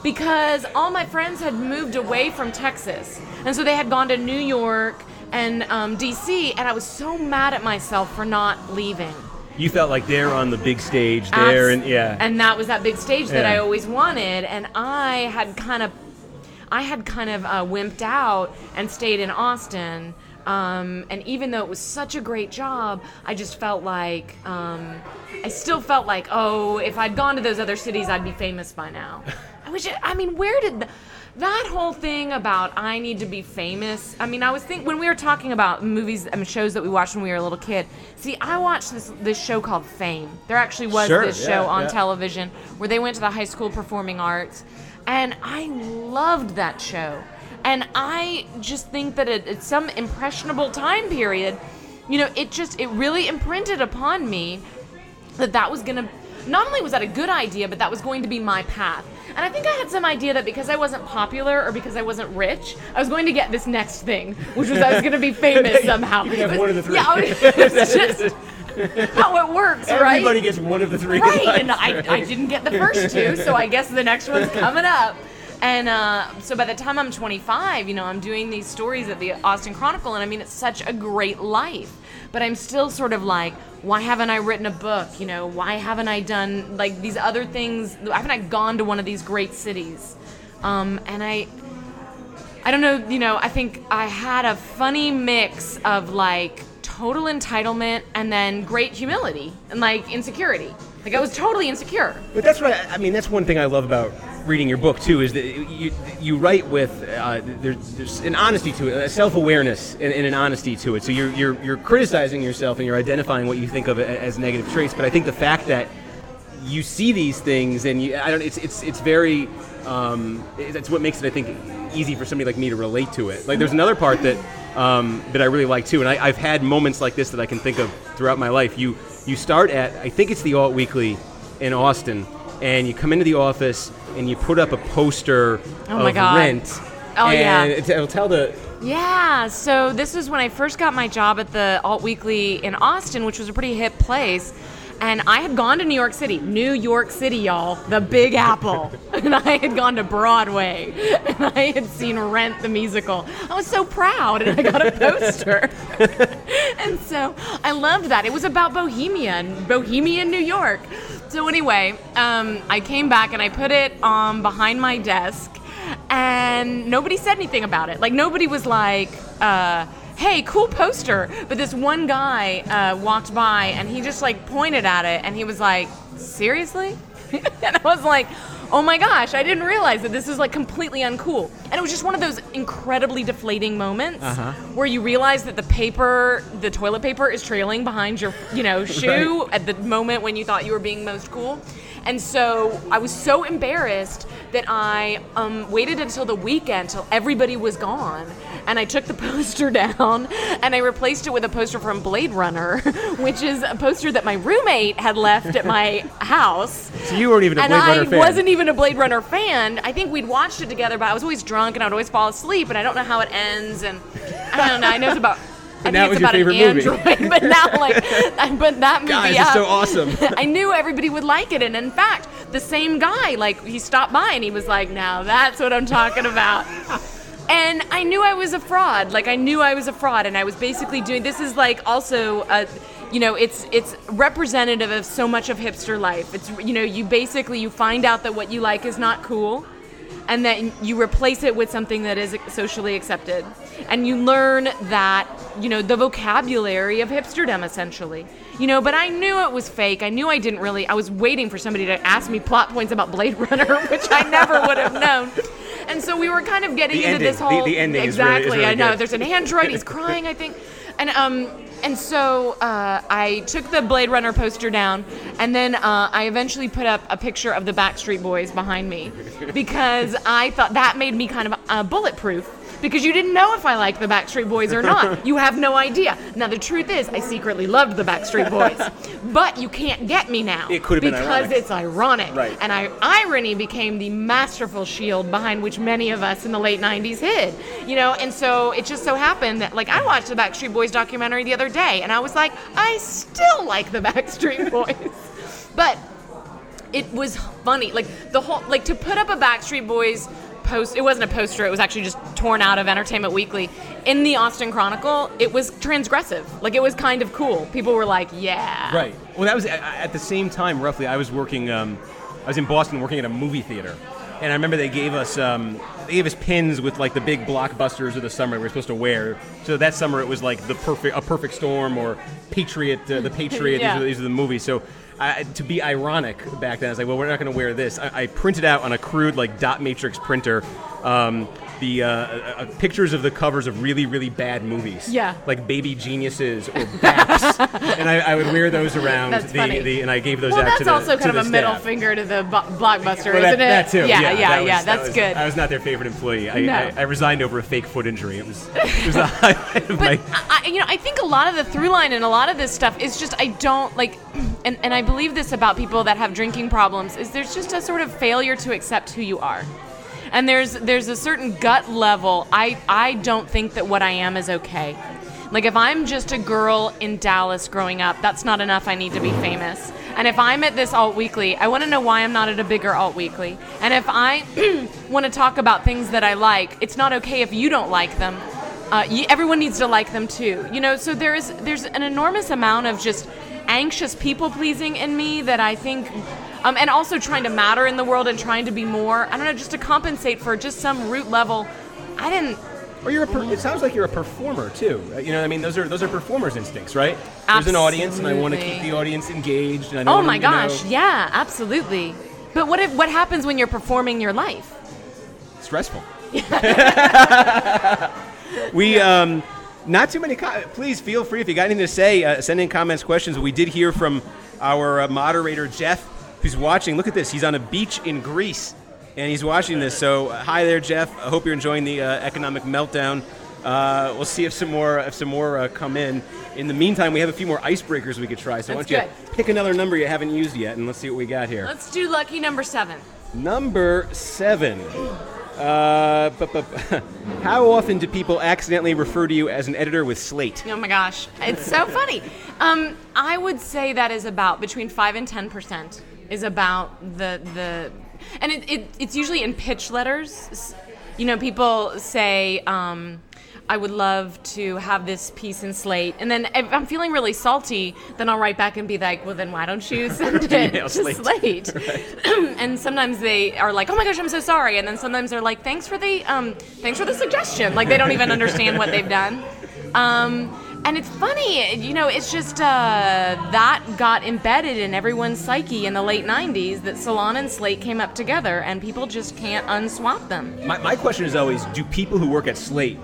Because all my friends had moved away from Texas. And so they had gone to New York and um, DC, and I was so mad at myself for not leaving. You felt like they're on the big stage there, Abs- and yeah. And that was that big stage that Yeah. I always wanted, and I had kind of, I had kind of uh, wimped out and stayed in Austin. Um, and even though it was such a great job, I just felt like um, I still felt like, oh, if I'd gone to those other cities, I'd be famous by now. I wish. I mean, where did the, that whole thing about I need to be famous? I mean, I was think when we were talking about movies and shows that we watched when we were a little kid. See, I watched this this show called Fame. There actually was Sure, this yeah, show on yeah. television where they went to the high school performing arts, and I loved that show. And I just think that at, at some impressionable time period, you know, it just it really imprinted upon me that that was gonna not only was that a good idea but that was going to be my path and i think i had some idea that because i wasn't popular or because i wasn't rich i was going to get this next thing which was i was going to be famous somehow You have was- one of the three. yeah it's just how it works right Everybody gets one of the three. right lives, and I, I didn't get the first two so i guess the next one's coming up and uh, so by the time i'm 25 you know i'm doing these stories at the austin chronicle and i mean it's such a great life but i'm still sort of like why haven't i written a book you know why haven't i done like these other things why haven't i gone to one of these great cities um, and i I don't know, you know, I think I had a funny mix of like total entitlement and then great humility and like insecurity. Like I was totally insecure. But that's what I, I mean. That's one thing I love about reading your book too. Is that you you write with uh, there's, there's an honesty to it, a self awareness, and, and an honesty to it. So you're, you're you're criticizing yourself and you're identifying what you think of as negative traits. But I think the fact that you see these things and you, I don't. It's it's it's very. Um, that's what makes it, I think, easy for somebody like me to relate to it. Like, there's another part that um, that I really like too, and I, I've had moments like this that I can think of throughout my life. You you start at I think it's the Alt Weekly in Austin, and you come into the office and you put up a poster Oh of my God. rent. Oh, and yeah. it- it'll tell the Yeah, so this is when I first got my job at the Alt Weekly in Austin, which was a pretty hip place. And I had gone to New York City, New York City, y'all, the Big Apple. and I had gone to Broadway, and I had seen Rent the musical. I was so proud, and I got a poster. and so I loved that. It was about Bohemia and Bohemian New York. So anyway, um, I came back and I put it um, behind my desk, and nobody said anything about it. Like nobody was like, uh, "Hey, cool poster." But this one guy uh, walked by and he just like pointed at it and he was like, "Seriously?" and I was like, "Oh my gosh, I didn't realize that this is like completely uncool." And it was just one of those incredibly deflating moments Uh-huh. where you realize that the paper, the toilet paper, is trailing behind your, you know, shoe at the moment when you thought you were being most cool. And so I was so embarrassed that I um, waited until the weekend till everybody was gone, and I took the poster down and I replaced it with a poster from Blade Runner, which is a poster that my roommate had left at my house. So you weren't even a and Blade I Runner fan. wasn't even a Blade Runner fan. I think we'd watched it together, but I was always drunk and I'd always fall asleep, and I don't know how it ends. And I don't know. I know it's about. I now think it's was your about favorite an movie. android, but now like, I put that movie Guys, up. it's so awesome. I knew everybody would like it, and in fact, the same guy, like, he stopped by and he was like, "Now that's what I'm talking about." And I knew I was a fraud. Like I knew I was a fraud, and I was basically doing. This is like also a, you know, it's it's representative of so much of hipster life. It's you know, you basically you find out that what you like is not cool, and then you replace it with something that is socially accepted, and you learn that you know the vocabulary of hipsterdom essentially. You know, but I knew it was fake. I knew I didn't really. I was waiting for somebody to ask me plot points about Blade Runner, which I never would have known. And so we were kind of getting The into ending. this whole the ending is really- is exactly. really I know. good. There's an android. He's crying. I think, and um, and so uh, I took the Blade Runner poster down, and then uh, I eventually put up a picture of the Backstreet Boys behind me, because I thought that made me kind of uh, bulletproof. Because you didn't know if I liked the Backstreet Boys or not. You have no idea. Now the truth is, I secretly loved the Backstreet Boys, but you can't get me now. It could have been because ironic. it's ironic. Right. And I, irony became the masterful shield behind which many of us in the late 90s hid. You know, and so it just so happened that, like, I watched the Backstreet Boys documentary the other day, and I was like, I still like the Backstreet Boys. but it was funny. Like, the whole, like, to put up a Backstreet Boys post, it wasn't a poster, it was actually just torn out of Entertainment Weekly. In the Austin Chronicle, it was transgressive. Like, it was kind of cool. People were like, yeah. Right. Well, that was at- at the same time, roughly. I was working. Um, I was in Boston working at a movie theater, and I remember they gave us um, they gave us pins with like the big blockbusters of the summer we were supposed to wear. So that summer it was like the perfect a perfect storm or Patriot, uh, the Patriot. Yeah. these, are, these are the movies. So. I, to be ironic back then, I was like, well, we're not going to wear this. I, I printed out on a crude, like, dot matrix printer um, the uh, uh, uh, pictures of the covers of really, really bad movies. Yeah. Like Baby Geniuses or Baps. and I, I would wear those around. That's the, funny. the, and I gave those Well, out that's to the also to kind the of a middle finger to the bu- blockbuster, Well, isn't it? that too. Yeah, Yeah, yeah, that was- yeah. that that's was- good. I was not their favorite employee. I, No. I, I resigned over a fake foot injury. It was, it was the highlight of but my. I, you know, I think a lot of the through line and a lot of this stuff is just I don't like, and, and I believe this about people that have drinking problems is there's just a sort of failure to accept who you are, and there's there's a certain gut level. I I don't think that what I am is okay. Like if I'm just a girl in Dallas growing up, that's not enough. I need to be famous. And if I'm at this alt weekly, I want to know why I'm not at a bigger alt weekly. And if I want to talk about things that I like, it's not okay if you don't like them uh, you, everyone needs to like them too you know so there's there's an enormous amount of just anxious people pleasing in me that i think um, and also trying to matter in the world and trying to be more i don't know just to compensate for just some root level i didn't Or you're a per, it sounds like you're a performer too. Uh, You know, what I mean, those are those are performers' instincts, right? There's an audience, and I want to keep the audience engaged. And I don't oh my know- gosh yeah absolutely but what if, what happens when you're performing your life stressful. we um, not too many. Co- please feel free if you got anything to say. Uh, send in comments, questions. We did hear from our uh, moderator Jeff, who's watching. Look at this. He's on a beach in Greece, and he's watching this. So uh, hi there, Jeff. I hope you're enjoying the uh, economic meltdown. Uh, we'll see if some more if some more uh, come in. In the meantime, we have a few more icebreakers we could try. So why don't you pick another number you haven't used yet, and let's see what we got here. let's do lucky number seven Number seven. Uh, how often do people accidentally refer to you as an editor with Slate? Oh my gosh, it's so funny. Um, I would say that is about between five and ten percent is about the the, and it, it it's usually in pitch letters. You know, people say. Um, I would love to have this piece in Slate. And then if I'm feeling really salty, then I'll write back and be like, well, then why don't you send it to Slate. Slate? and sometimes they are like, oh my gosh, I'm so sorry. And then sometimes they're like, thanks for the um, thanks for the suggestion. Like they don't even understand what they've done. Um, and it's funny, you know, it's just uh, that got embedded in everyone's psyche in the late 90s that Salon and Slate came up together and people just can't unswap them. My, my question is always: Do people who work at Slate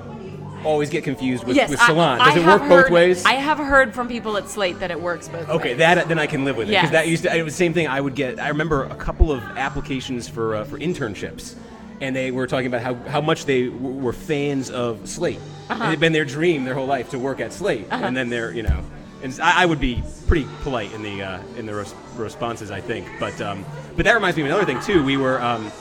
always get confused with, yes, with Salon? I Does it have work both ways? I have heard from people at Slate that it works both Okay, ways. that then I can live with it because Yes. that used to. It was the same thing. I would get. I remember a couple of applications for uh, for internships, and they were talking about how, how much they w- were fans of Slate. Uh-huh. It had been their dream their whole life to work at Slate, and then they're you know. And I, I would be pretty polite in the uh, in the res- responses, I think. But um, but that reminds me of another thing too. We were. Um,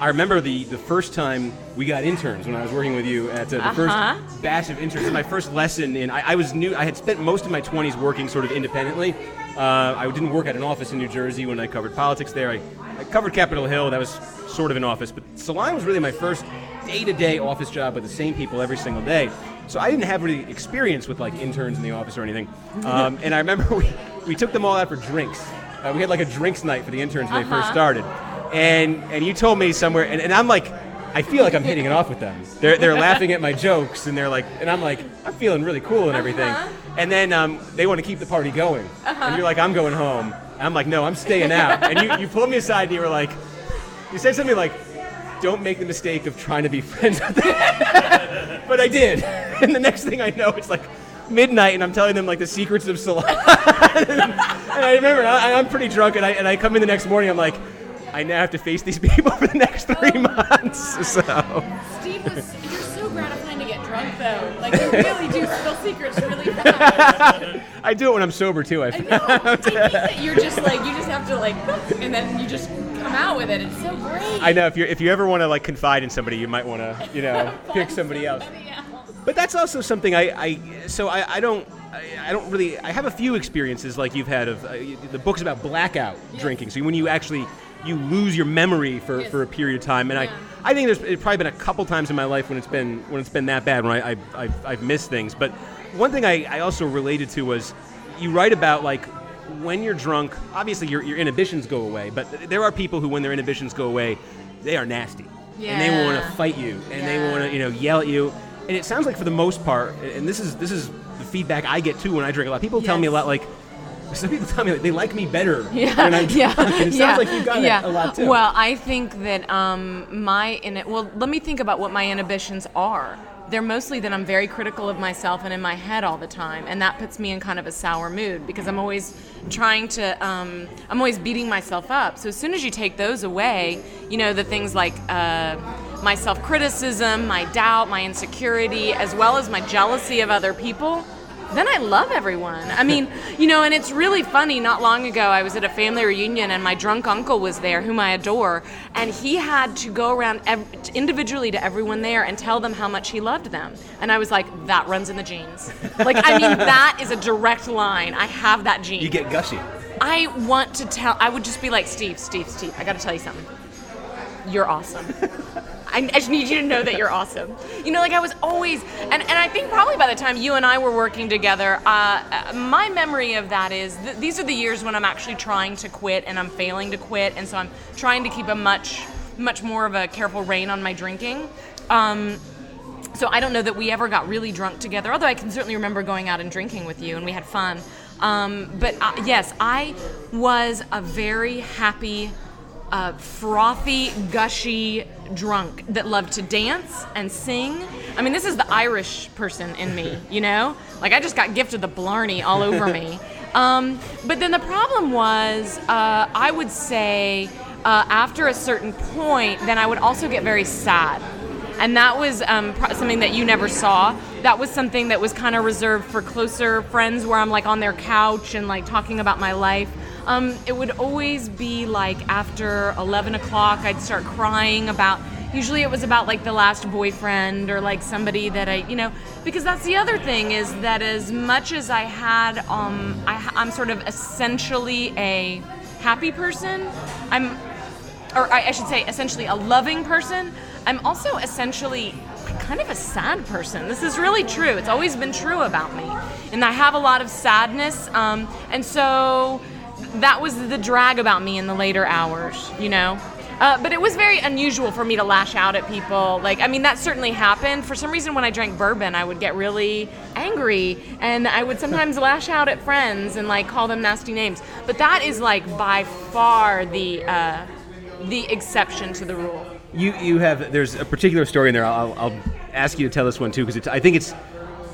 I remember the, the first time we got interns when I was working with you at uh, the Uh-huh. first batch of interns. My first lesson in I, I was new. I had spent most of my 20s working sort of independently. Uh, I didn't work at an office in New Jersey when I covered politics there. I, I covered Capitol Hill. That was sort of an office, but Salon was really my first day-to-day office job with the same people every single day. So I didn't have really experience with like interns in the office or anything. Um, and I remember we, we took them all out for drinks. Uh, we had like a drinks night for the interns when they first started. And and you told me somewhere, and, and I'm like, I feel like I'm hitting it off with them. They're, they're laughing at my jokes, and they're like, and I'm like, I'm feeling really cool and everything. And then um, they want to keep the party going, and you're like, I'm going home. And I'm like, no, I'm staying out. And you, you pulled me aside, and you were like, you said something like, don't make the mistake of trying to be friends with them. but I did. And the next thing I know, it's like midnight, and I'm telling them like the secrets of salon. and I remember I, I'm pretty drunk, and I and I come in the next morning. I'm like, I now have to face these people for the next three months. So Steve was, you're so gratifying to get drunk though. Like you really do spill secrets really fast. I do it when I'm sober too. I I know. That you're just like, you just have to like, and then you just come out with it. It's so great. I know if you if you ever want to like confide in somebody, you might want to you know pick somebody else. But that's also something I, I so I, I don't I, I don't really I have a few experiences like you've had of uh, the books about blackout drinking. So when you actually you lose your memory for, Yes. for a period of time, and Yeah. I I think there's it's probably been a couple times in my life when it's been when it's been that bad when I, I I've, I've missed things. But one thing I, I also related to was you write about like when you're drunk. Obviously your your inhibitions go away, but there are people who when their inhibitions go away, they are nasty. And they want to fight you, and they want to, you know, yell at you. And it sounds like for the most part, and this is this is the feedback I get too when I drink a lot. People tell me a lot like. Some people tell me like, they like me better Yeah, yeah, And it yeah, sounds like you got yeah. it a lot too. Well, I think that um, my in it, well, let me think about what my inhibitions are. They're mostly that I'm very critical of myself and in my head all the time, and that puts me in kind of a sour mood because I'm always trying to, um, I'm always beating myself up. So as soon as you take those away, you know, the things like uh, my self criticism, my doubt, my insecurity, as well as my jealousy of other people, then I love everyone. I mean, you know, and it's really funny. Not long ago, I was at a family reunion, and my drunk uncle was there, whom I adore, and he had to go around ev- individually to everyone there and tell them how much he loved them. And I was like, that runs in the genes. Like, I mean, that is a direct line. I have that gene. you get gushy. I want to tell. I would just be like, Steve, Steve, Steve. I got to tell you something. You're awesome. I, I just need you to know that you're awesome. You know, like I was always, and, and I think probably by the time you and I were working together, uh, uh, my memory of that is th- these are the years when I'm actually trying to quit and I'm failing to quit, and so I'm trying to keep a much, much more of a careful rein on my drinking. Um, so I don't know that we ever got really drunk together, although I can certainly remember going out and drinking with you and we had fun. Um, but uh, yes, I was a very happy, uh, frothy, gushy drunk that loved to dance and sing. I mean, this is the Irish person in me, you know? Like, I just got gifted the Blarney all over me. Um, but then the problem was, uh, I would say, uh, after a certain point, then I would also get very sad and that was um, pro- something that you never saw. That was something that was kind of reserved for closer friends, where I'm like on their couch and like talking about my life. Um, it would always be like after 11 o'clock, I'd start crying about. Usually, it was about like the last boyfriend or like somebody that I, you know, because that's the other thing is that as much as I had, um, I, I'm sort of essentially a happy person. I'm or I, I should say, essentially a loving person. I'm also essentially kind of a sad person. This is really true. It's always been true about me. And I have a lot of sadness. Um, and so that was the drag about me in the later hours, you know? Uh, but it was very unusual for me to lash out at people. Like, I mean, that certainly happened. For some reason, when I drank bourbon, I would get really angry, and I would sometimes lash out at friends and like call them nasty names. But that is like by far the uh, the exception to the rule. You you have there's a particular story in there. I'll, I'll ask you to tell this one too because I think it's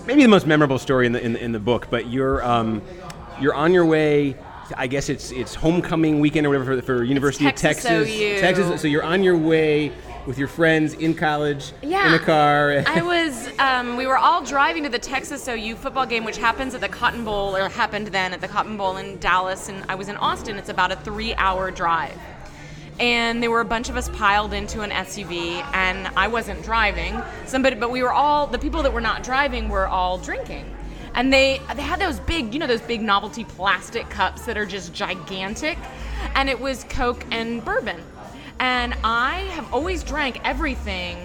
maybe the most memorable story in the in, the- in the book. But you're um, you're on your way. I guess it's it's homecoming weekend or whatever for, for University Texas of Texas. OU. Texas. So you're on your way with your friends in college Yeah. in a car. I was, um, we were all driving to the Texas OU football game, which happens at the Cotton Bowl, or happened then at the Cotton Bowl in Dallas, and I was in Austin. It's about a three hour drive. And there were a bunch of us piled into an SUV, and I wasn't driving. Somebody, but we were all, the people that were not driving were all drinking. And they, they had those big, you know, those big novelty plastic cups that are just gigantic. And it was Coke and bourbon and I have always drank everything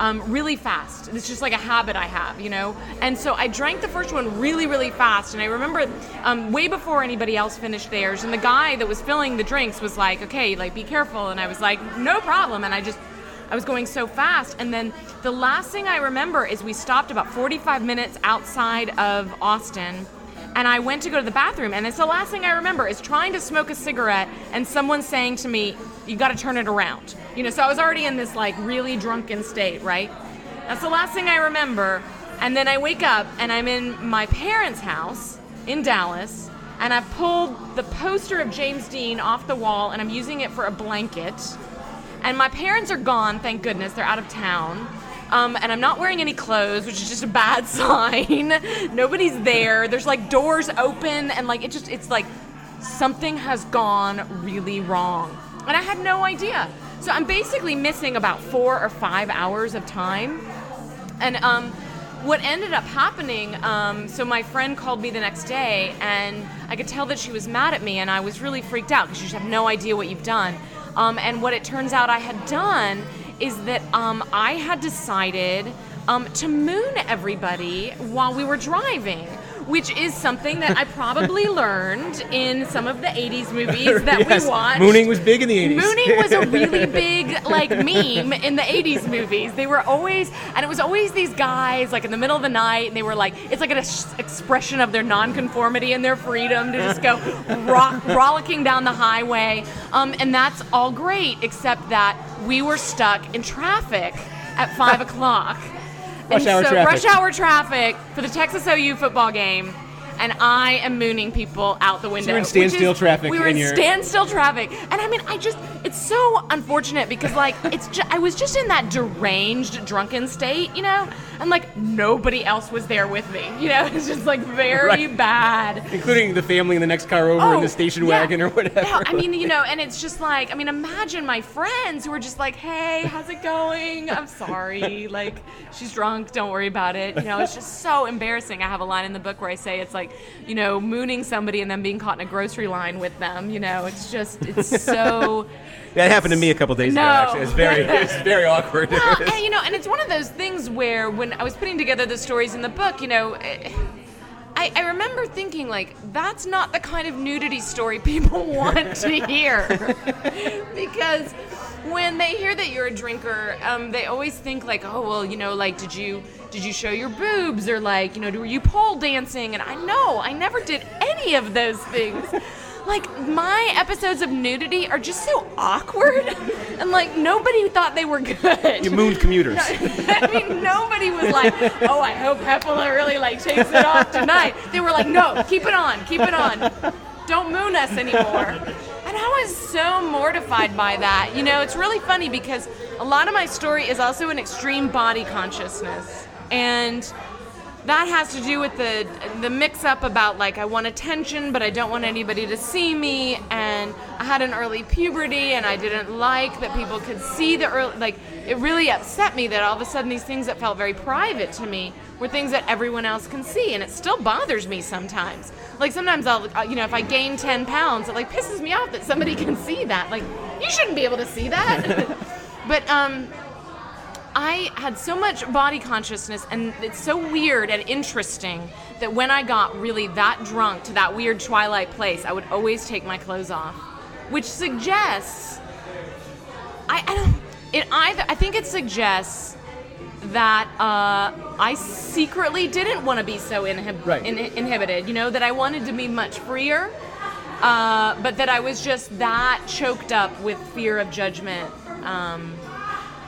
um, really fast. It's just like a habit I have, you know. And so I drank the first one really, really fast. And I remember um, way before anybody else finished theirs. And the guy that was filling the drinks was like, "Okay, like be careful." And I was like, "No problem." And I just I was going so fast. And then the last thing I remember is we stopped about 45 minutes outside of Austin and I went to go to the bathroom, and it's the last thing I remember is trying to smoke a cigarette and someone saying to me, "You got to turn it around." You know, so I was already in this like really drunken state, right? That's the last thing I remember. And then I wake up and I'm in my parents' house in Dallas, and I pulled the poster of James Dean off the wall, and I'm using it for a blanket. And my parents are gone, thank goodness. They're out of town. Um, and I'm not wearing any clothes, which is just a bad sign. Nobody's there. There's like doors open, and like it just, it's like something has gone really wrong. And I had no idea. So I'm basically missing about four or five hours of time. And um, what ended up happening, um, so my friend called me the next day, and I could tell that she was mad at me, and I was really freaked out because you just have no idea what you've done. Um, and what it turns out I had done is that um, I had decided um, to moon everybody while we were driving. Which is something that I probably learned in some of the 80s movies that Yes, we watched. Mooning was big in the 80s. Mooning was a really big like meme in the 80s movies. They were always and it was always these guys like in the middle of the night and they were like it's like an ex- expression of their nonconformity and their freedom to just go ro- rollicking down the highway. Um, and that's all great except that we were stuck in traffic at five o'clock. Rush and hour so traffic. rush hour traffic for the Texas OU football game. And I am mooning people out the window. you're in standstill is- traffic We were in standstill traffic, and I mean, I just, it's so unfortunate because like, it's, ju- I was just in that deranged, drunken state, you know, and like nobody else was there with me, you know, it's just like very Right. bad. Including the family in the next car over in the oh, station Oh, yeah. wagon or whatever. Yeah, I mean, you know, and it's just like, I mean, imagine my friends who are just like, hey, how's it going? I'm sorry. Like, she's drunk. Don't worry about it. You know, it's just so embarrassing. I have a line in the book where I say it's like, you know, mooning somebody and then being caught in a grocery line with them. You know, it's just, it's so. that happened to me a couple days No. ago. Actually, it's very, it's very awkward. Well, and, you know, and it's one of those things where when I was putting together the stories in the book, you know, eh, I, I remember thinking like that's not the kind of nudity story people want to hear because when they hear that you're a drinker, um, they always think like, oh well, you know, like did you did you show your boobs or like you know were you pole dancing? And I know I never did any of those things. Like my episodes of nudity are just so awkward, and like nobody thought they were good. you mooned commuters. I mean, nobody was like, "Oh, I hope Hepola really like takes it off tonight." They were like, "No, keep it on, keep it on. Don't moon us anymore." And I was so mortified by that. You know, it's really funny because a lot of my story is also an extreme body consciousness, and that has to do with the the mix up about like I want attention but I don't want anybody to see me and I had an early puberty and I didn't like that people could see the early like it really upset me that all of a sudden these things that felt very private to me were things that everyone else can see and it still bothers me sometimes. Like sometimes I'll uh, you know if I gain 10 pounds it like pisses me off that somebody can see that. Like you shouldn't be able to see that. But um I had so much body consciousness, and it's so weird and interesting that when I got really that drunk to that weird twilight place, I would always take my clothes off, which suggests I, I don't. It either I think it suggests that uh, I secretly didn't want to be so inhib- Right. in- inhibited. You know that I wanted to be much freer, uh, but that I was just that choked up with fear of judgment. Um,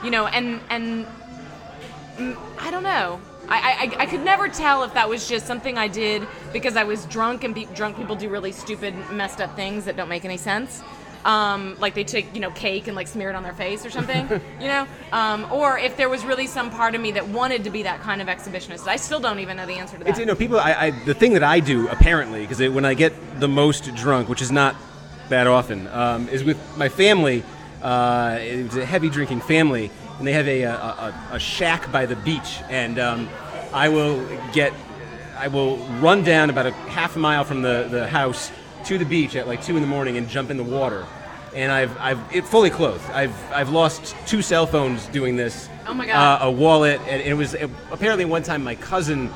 you know, and and mm, I don't know. I, I, I could never tell if that was just something I did because I was drunk and be, drunk people do really stupid, messed up things that don't make any sense. Um, like they take you know cake and like smear it on their face or something, you know, um, or if there was really some part of me that wanted to be that kind of exhibitionist. I still don't even know the answer to that. It's, you know, people. I, I the thing that I do apparently because when I get the most drunk, which is not that often, um, is with my family. Uh, it's a heavy drinking family, and they have a a, a, a shack by the beach, and um, I will get, I will run down about a half a mile from the, the house to the beach at like two in the morning and jump in the water. And I've, I've it fully clothed. I've, I've lost two cell phones doing this. Oh my God. Uh, a wallet, and it was apparently one time my cousin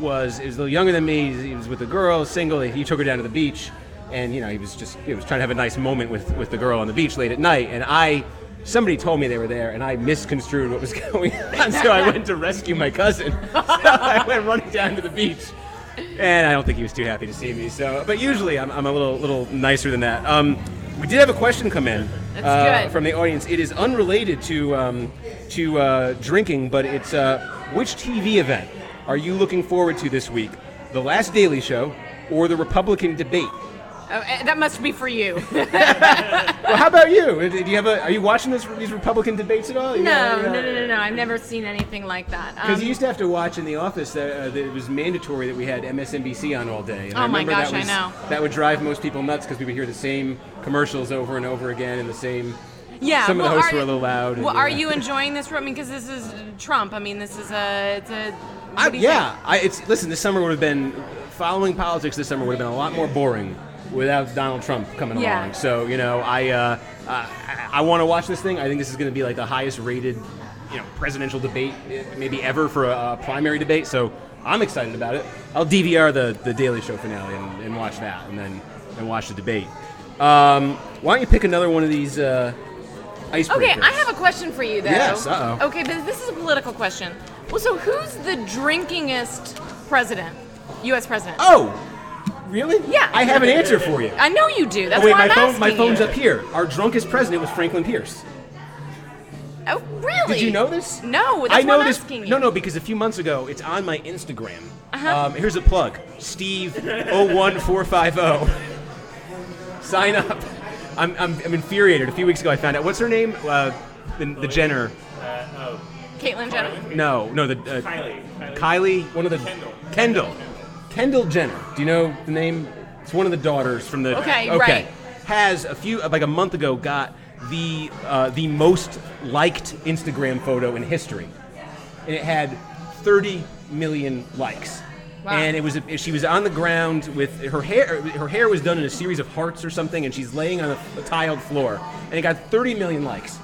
was he was a little younger than me. He was with a girl, single. He took her down to the beach, and you know he was just he was trying to have a nice moment with with the girl on the beach late at night. And I somebody told me they were there, and I misconstrued what was going on, so I went to rescue my cousin. So I went running down to the beach. And I don't think he was too happy to see me. So, but usually I'm, I'm a little little nicer than that. Um, we did have a question come in uh, from the audience. It is unrelated to um, to uh, drinking, but it's uh, which TV event are you looking forward to this week? The last Daily Show or the Republican debate? Oh, eh, that must be for you. Well, how about you? Do you have a? Are you watching this, these Republican debates at all? no, no, no, no, no. I've never seen anything like that. Because Um, you used to have to watch in the office that, uh, that it was mandatory that we had MSNBC on all day. And I Oh my gosh, that I know. That would drive most people nuts because we would hear the same commercials over and over again and the same. Yeah, Some of the hosts are- were a little loud. and, Well, are yeah. you enjoying this? I mean, because this is Trump. I mean, this is a, it's a. I, what do you yeah. I, it's listen. This summer would have been following politics. This summer would have been a lot more boring without Donald Trump coming Yeah. along. So you know, I uh, I, I want to watch this thing. I think this is going to be like the highest rated, you know, presidential debate eh, maybe ever for a, a primary debate. So I'm excited about it. I'll DVR the the Daily Show finale and, and watch that, and then and watch the debate. Um, why don't you pick another one of these uh? Okay, I have a question for you, though. Yes, uh-oh. Okay, but this is a political question. Well, so who's the drinkingest president? U.S. president? Oh, really? Yeah. I have an answer for you. I know you do. That's oh, wait, why my I'm phone, asking my phone's you. up here. Our drunkest president was Franklin Pierce. Oh, really? Did you know this? No, that's I know why I'm this. asking you. No, no, because a few months ago, it's on my Instagram. Uh-huh. Um, here's a plug: Steve 01450. Sign up. I'm, I'm, I'm infuriated. A few weeks ago, I found out what's her name. Uh, the, the Jenner. Caitlyn Jenner. No, no, the uh, Kylie. Kylie. Kylie. One of the Kendall. Kendall. Kendall Jenner. Do you know the name? It's one of the daughters from the. Okay, Okay. right. Has a few like a month ago got the uh, the most liked Instagram photo in history, and it had 30 million likes. Wow. And it was she was on the ground with her hair. Her hair was done in a series of hearts or something, and she's laying on a, a tiled floor, and it got 30 million likes.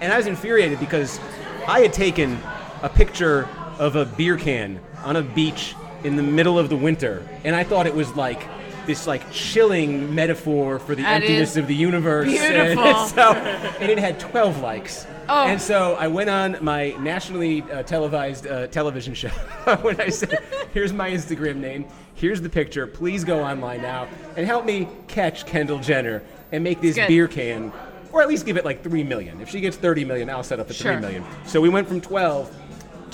And I was infuriated because I had taken a picture of a beer can on a beach in the middle of the winter, and I thought it was like this like chilling metaphor for the That emptiness of the universe. beautiful. And, so, and it had 12 likes. Oh. And so I went on my nationally uh, televised uh, television show when I said, "Here's my Instagram name. Here's the picture. Please go online now and help me catch Kendall Jenner and make this beer can, or at least give it like three million. If she gets 30 million, I'll set up at Sure. three million. So we went from 12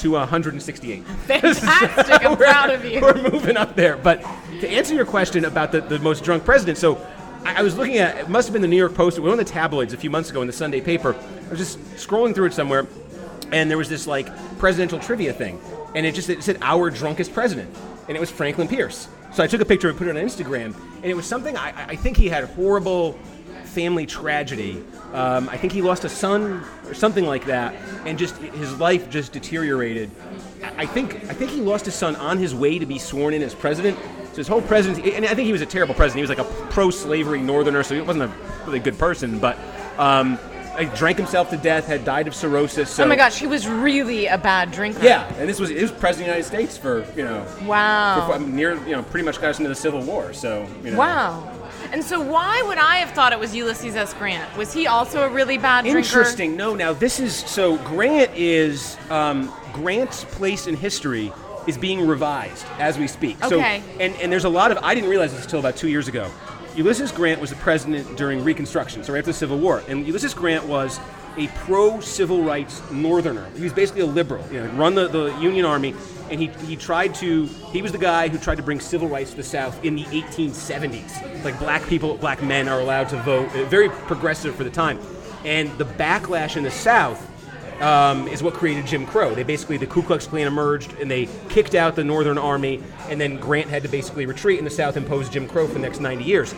to uh, 168. Fantastic. I'm proud of you. We're moving up there. But to answer your question about the, the most drunk president, so I, I was looking at it must have been the New York Post. It was on the tabloids a few months ago in the Sunday paper. I was just scrolling through it somewhere, and there was this like presidential trivia thing, and it just it said our drunkest president, and it was Franklin Pierce. So I took a picture and put it on Instagram, and it was something I, I think he had horrible family tragedy. Um, I think he lost a son or something like that, and just his life just deteriorated. I think I think he lost his son on his way to be sworn in as president. So his whole presidency, and I think he was a terrible president. He was like a pro-slavery Northerner, so he wasn't a really good person. But um, like, drank himself to death, had died of cirrhosis. So, oh my gosh, he was really a bad drinker. Yeah, and this was it was president of the United States for you know Wow. for, near you know pretty much got us into the Civil War. So you know. Wow. And so why would I have thought it was Ulysses S. Grant? Was he also a really bad drinker? Interesting. No, now this is so Grant is um, Grant's place in history is being revised as we speak. Okay. So, and and there's a lot of I didn't realize this until about two years ago. Ulysses Grant was the president during Reconstruction, so right after the Civil War, and Ulysses Grant was a pro-civil rights Northerner. He was basically a liberal. You know, run the, the Union Army, and he, he tried to. He was the guy who tried to bring civil rights to the South in the 1870s. Like black people, black men are allowed to vote. Uh, Very progressive for the time, and the backlash in the South um, is what created Jim Crow. They basically the Ku Klux Klan emerged and they kicked out the Northern Army, and then Grant had to basically retreat, and the South imposed Jim Crow for the next 90 years.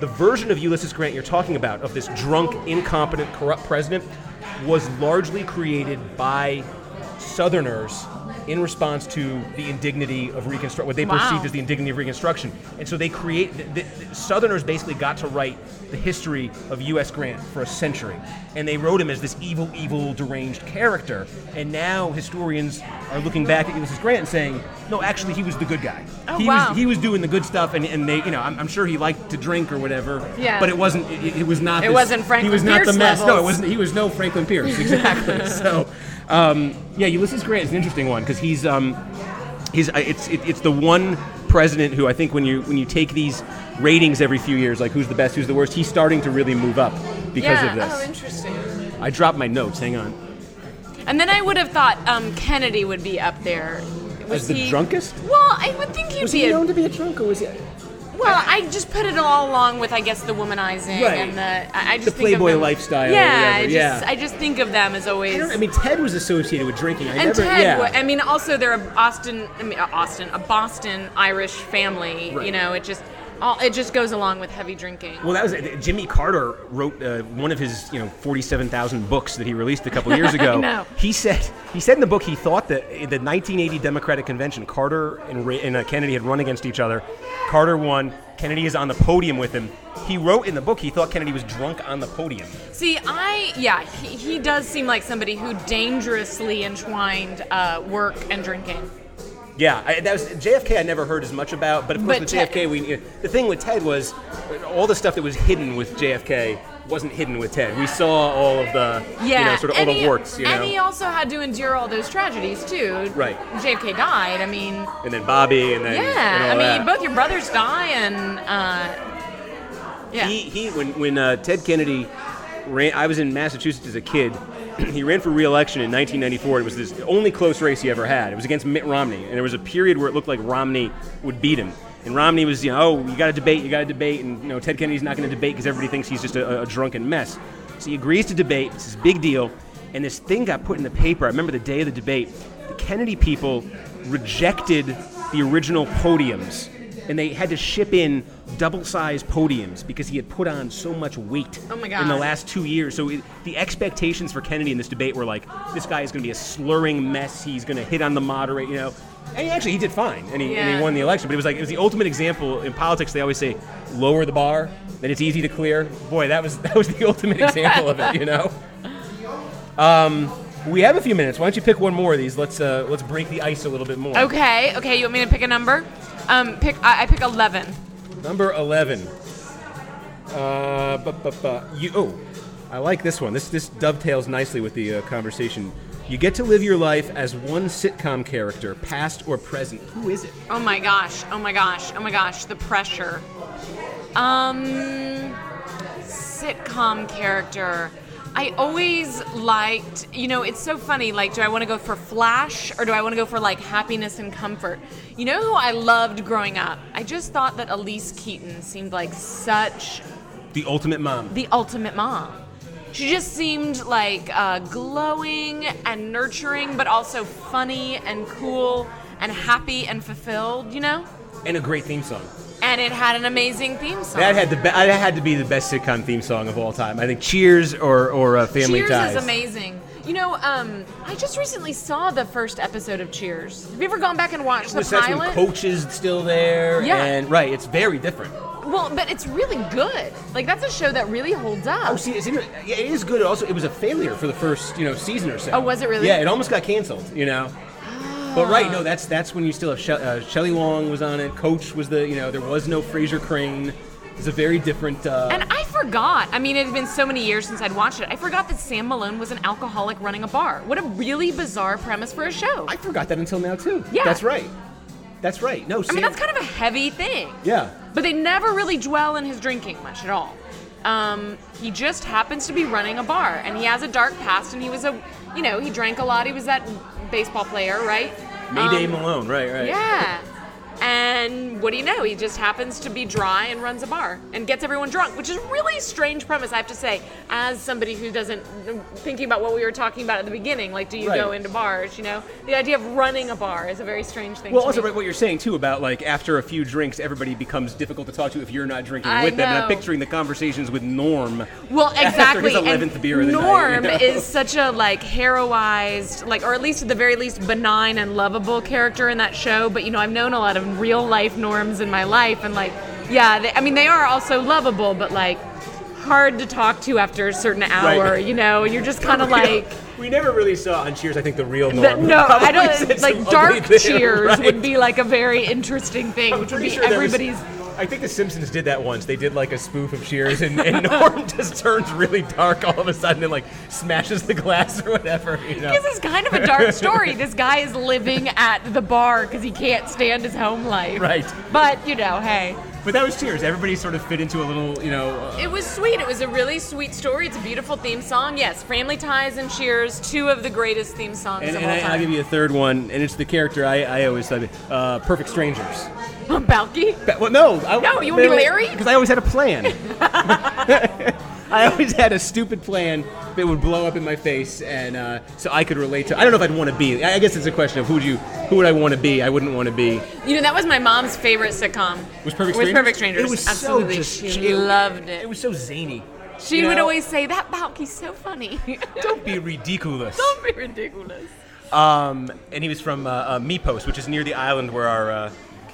The version of Ulysses Grant you're talking about, of this drunk, incompetent, corrupt president, was largely created by Southerners in response to the indignity of Reconstruction, what they Wow. perceived as the indignity of Reconstruction. And so they create, the, the, Southerners basically got to write the history of U.S. Grant for a century. And they wrote him as this evil, evil, deranged character. And now historians are looking back at Ulysses Grant and saying, no, actually, he was the good guy. Oh, he, wow. was, he was doing the good stuff, and, and they, you know, I'm, I'm sure he liked to drink or whatever. Yeah. But it wasn't, it, it was not It this- wasn't Franklin He was not the Pierce mess. No, it wasn't he was no Franklin Pierce, exactly. so, um, yeah, Ulysses Grant is an interesting one because he's um, he's uh, it's it, it's the one president who I think when you when you take these ratings every few years, like who's the best, who's the worst, he's starting to really move up because yeah. of this. Oh, interesting. I dropped my notes. Hang on. And then I would have thought um, Kennedy would be up there. Was As the he- drunkest? Well, I would think he'd Was be. he a, known to be a drunk, or was he? Well, I just put it all along with, I guess, the womanizing Right. and the. I, I just The think of Playboy them- lifestyle or Yeah, whatever, I just, yeah. I just think of them as always. I, don't, I mean, Ted was associated with drinking. I and never, Ted, yeah. wa- I mean, also they're a Boston, I mean, Austin, a Boston Irish family. Right. You know, it just, all, it just goes along with heavy drinking. Well, that was it. Jimmy Carter wrote uh, one of his, you know, forty-seven thousand books that he released a couple years ago. know. He said he said in the book he thought that in the 1980 Democratic Convention, Carter and, and uh, Kennedy had run against each other. Carter won. Kennedy is on the podium with him. He wrote in the book he thought Kennedy was drunk on the podium. See, I yeah, he, he does seem like somebody who dangerously entwined uh, work and drinking. Yeah, I, that was JFK. I never heard as much about, but of course But with Ted- JFK, we the thing with Ted was all the stuff that was hidden with JFK wasn't hidden with Ted. We saw all of the Yeah, you know, sort of all and the he, warts, you know. and he also had to endure all those tragedies too. Right. JFK died. I mean, and then Bobby, and then and yeah. all I that. mean, both your brothers die, and uh, yeah. He, he when when uh, Ted Kennedy ran, I was in Massachusetts as a kid. he ran for re-election in 1994. It was this only close race he ever had. It was against Mitt Romney, and there was a period where it looked like Romney would beat him. And Romney was, you know, oh, you got to debate, you got to debate, and you know, Ted Kennedy's not going to debate because everybody thinks he's just a, a drunken mess. So he agrees to debate. It's this big deal, and this thing got put in the paper. I remember the day of the debate. The Kennedy people rejected the original podiums and they had to ship in double-sized podiums because he had put on so much weight Oh my in the last two years. So it, the expectations for Kennedy in this debate were like, this guy is going to be a slurring mess. He's going to hit on the moderate, you know. And he actually he did fine, and he, and he won the election. But it was like it was the ultimate example in politics. They always say, lower the bar, then it's easy to clear. Boy, that was that was the ultimate example of it, you know. Um, we have a few minutes. Why don't you pick one more of these? Let's uh, let's break the ice a little bit more. okay. Okay. You want me to pick a number? Um, pick. I, I pick eleven. Number 11. Uh, bu- bu- bu- you, oh, I like this one. This, this dovetails nicely with the uh, conversation. You get to live your life as one sitcom character, past or present. Who is it? Oh my gosh. Oh my gosh. Oh my gosh. The pressure. Um, sitcom character. I always liked, you know, it's so funny. Like, do I want to go for flash or do I want to go for like happiness and comfort? You know who I loved growing up? I just thought that Elyse Keaton seemed like such The ultimate mom. the ultimate mom. She just seemed like uh, glowing and nurturing, but also funny and cool and happy and fulfilled, you know? And a great theme song. And it had an amazing theme song. That had, the be- that had to be the best sitcom theme song of all time. I think Cheers or, or uh, Family Cheers Ties. is amazing. You know, um, I just recently saw the first episode of Cheers. Have you ever gone back and watched the Was that's when pilot? Coach is still there? Yeah. And right, it's very different. well, but it's really good. Like that's a show that really holds up. Oh, see, it's inter- yeah, it is good. Also, it was a failure for the first, you know, season or so. Oh, was it really? Yeah, it almost got canceled. You know. But right, no, that's that's when you still have she- uh, Shelley Long was on it. Coach was the, you know, there was no Frasier Crane. It's a very different. Uh, And I forgot. I mean, it had been so many years since I'd watched it. I forgot that Sam Malone was an alcoholic running a bar. What a really bizarre premise for a show. I forgot that until now too. Yeah. that's right. That's right. No, I mean, that's kind of a heavy thing. yeah. But they never really dwell in his drinking much at all. Um, he just happens to be running a bar, and he has a dark past. And he was a, you know, he drank a lot. He was that baseball player, right? Mayday Um, Malone. Right, right. Yeah. And what do you know? He just happens to be dry and runs a bar and gets everyone drunk, which is a really strange premise, I have to say, as somebody who doesn't, thinking about what we were talking about at the beginning, like, do you Right. go into bars, you know? The idea of running a bar is a very strange thing Well, to also me. what you're saying too about like after a few drinks, everybody becomes difficult to talk to if you're not drinking I with them. And I'm picturing the conversations with Norm. Well, after exactly. his 11th and beer the night, Norm you know? is such a like heroized, like, or at least at the very least, benign and lovable character in that show. But you know, I've known a lot of real life Norms in my life, and like, yeah, they, I mean, they are also lovable, but like hard to talk to after a certain hour. Right. You know, you're just kind of like. we never really saw on Cheers. I think the real the- Norm. no, I don't like dark cheers right? would be like a very interesting thing, I'm which would be sure was- everybody's. I think The Simpsons did that once. They did like a spoof of Cheers, and, and Norm just turns really dark all of a sudden and like smashes the glass or whatever. You know? This is kind of a dark story. This guy is living at the bar because he can't stand his home life. Right. But, you know, hey. But that was Cheers. Everybody sort of fit into a little, you know. Uh, It was sweet. It was a really sweet story. It's a beautiful theme song. Yes, Family Ties and Cheers, two of the greatest theme songs and of and all I, I'll give you a third one, and it's the character I, I always thought, uh, Perfect Strangers. Balki? Well, no. I, No, you wanna be Larry? Because I always had a plan. I always had a stupid plan that would blow up in my face, and uh, so I could relate to. I don't know if I'd want to be. I I guess it's a question of who would you, who would I want to be? I wouldn't want to be. You know, that was my mom's favorite sitcom. Was Perfect Was Strangers? Perfect Strangers. It was Absolutely. so just. she loved it. It was so zany. she you would know? always say, that Balki's so funny. Don't be ridiculous. Don't be ridiculous. Um, and he was from uh, uh, Mypos, which is near the island where our uh,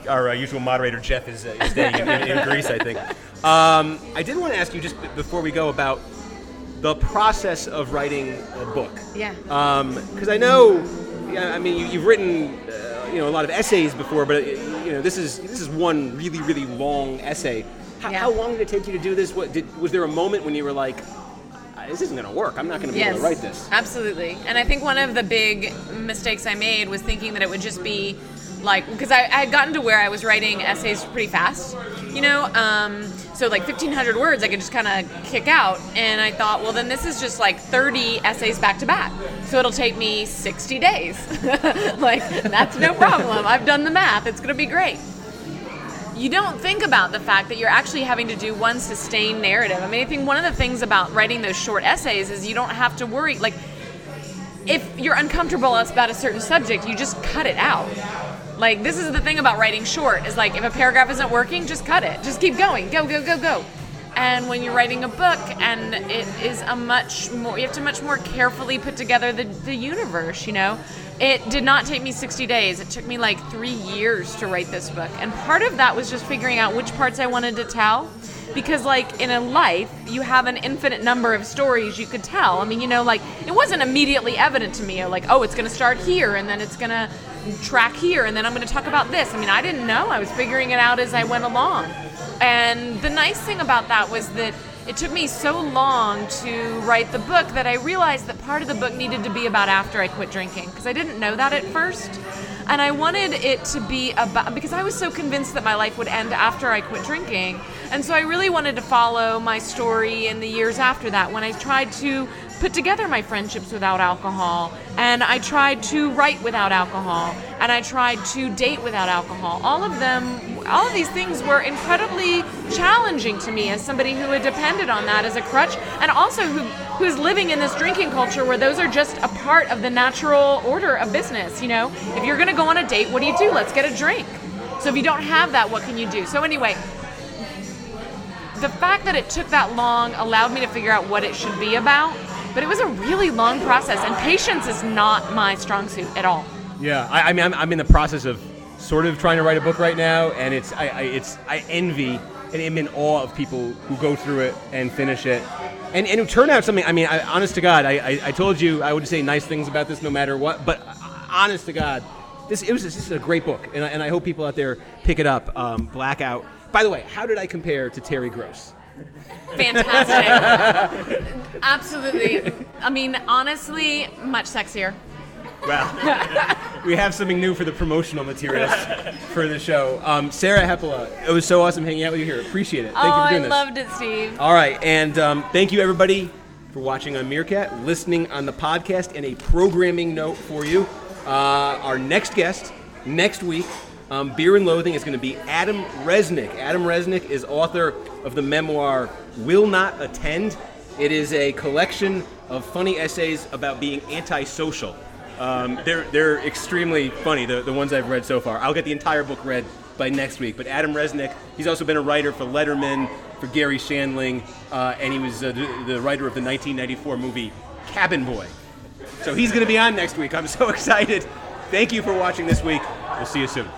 our uh, usual moderator Jeff is, uh, is staying in, in, in Greece, I think. Um, I did want to ask you just b- before we go about the process of writing a book. Yeah. Because I know, I mean, you, you've written, uh, you know, a lot of essays before, but uh, you know, this is this is one really really long essay. How, Yeah. how long did it take you to do this? What did was there a moment when you were like, "Uh, this isn't going to work. I'm not going to be able to write this. Absolutely. And I think one of the big mistakes I made was thinking that it would just be like, because I, I had gotten to where I was writing essays pretty fast, you know? Um, so like 1,500 words I could just kind of kick out. And I thought, well, then this is just like 30 essays back to back. So it'll take me 60 days. like, that's no problem. I've done the math. It's going to be great you don't think about the fact that you're actually having to do one sustained narrative. I mean, I think one of the things about writing those short essays is you don't have to worry. Like, if you're uncomfortable about a certain subject, you just cut it out. Like, this is the thing about writing short is like, if a paragraph isn't working, just cut it. Just keep going. Go, go, go, go. And when you're writing a book, and it is a much more, you have to much more carefully put together the, the universe, you know? It did not take me 60 days. It took me like three years to write this book. And part of that was just figuring out which parts I wanted to tell. Because, like, in a life, you have an infinite number of stories you could tell. I mean, you know, like, it wasn't immediately evident to me, like, oh, it's going to start here, and then it's going to track here, and then I'm going to talk about this. I mean, I didn't know. I was figuring it out as I went along. And the nice thing about that was that it took me so long to write the book that I realized that part of the book needed to be about after I quit drinking because I didn't know that at first. And I wanted it to be about because I was so convinced that my life would end after I quit drinking. And so I really wanted to follow my story in the years after that when I tried to put together my friendships without alcohol and I tried to write without alcohol and I tried to date without alcohol. All of them all of these things were incredibly challenging to me as somebody who had depended on that as a crutch and also who who's living in this drinking culture where those are just a part of the natural order of business, you know? If you're going to go on a date, what do you do? Let's get a drink. So if you don't have that, what can you do? So anyway, the fact that it took that long allowed me to figure out what it should be about But it was a really long process, and patience is not my strong suit at all. Yeah, I, I mean, I'm, I'm in the process of sort of trying to write a book right now, and it's I, I it's I envy and am in awe of people who go through it and finish it, and and who turn out something. I mean, I, honest to God, I, I, told you I would say nice things about this no matter what, but uh, honest to God, this it was this is a great book, and I, and I hope people out there pick it up. Um, Blackout. By the way, how did I compare to Terry Gross? Fantastic. Absolutely. I mean, honestly, much sexier. Well, we have something new for the promotional materials for the show. Um, Sarah Hepola, it was so awesome hanging out with you here. Appreciate it. Thank oh, you for doing I this. loved it, Steve. All right, and um, thank you everybody for watching on Meerkat, listening on the podcast, and a programming note for you. Uh, our next guest next week, um, Beer and Loathing, is going to be Adam Resnick. Adam Resnick is author of the memoir Will Not Attend. It is a collection of funny essays about being antisocial. Um, they're, they're extremely funny, the, the ones I've read so far. I'll get the entire book read by next week. But Adam Resnick, he's also been a writer for Letterman, for Garry Shandling, uh, and he was uh, the, the writer of the 1994 movie Cabin Boy. So he's going to be on next week. I'm so excited. Thank you for watching this week. We'll see you soon.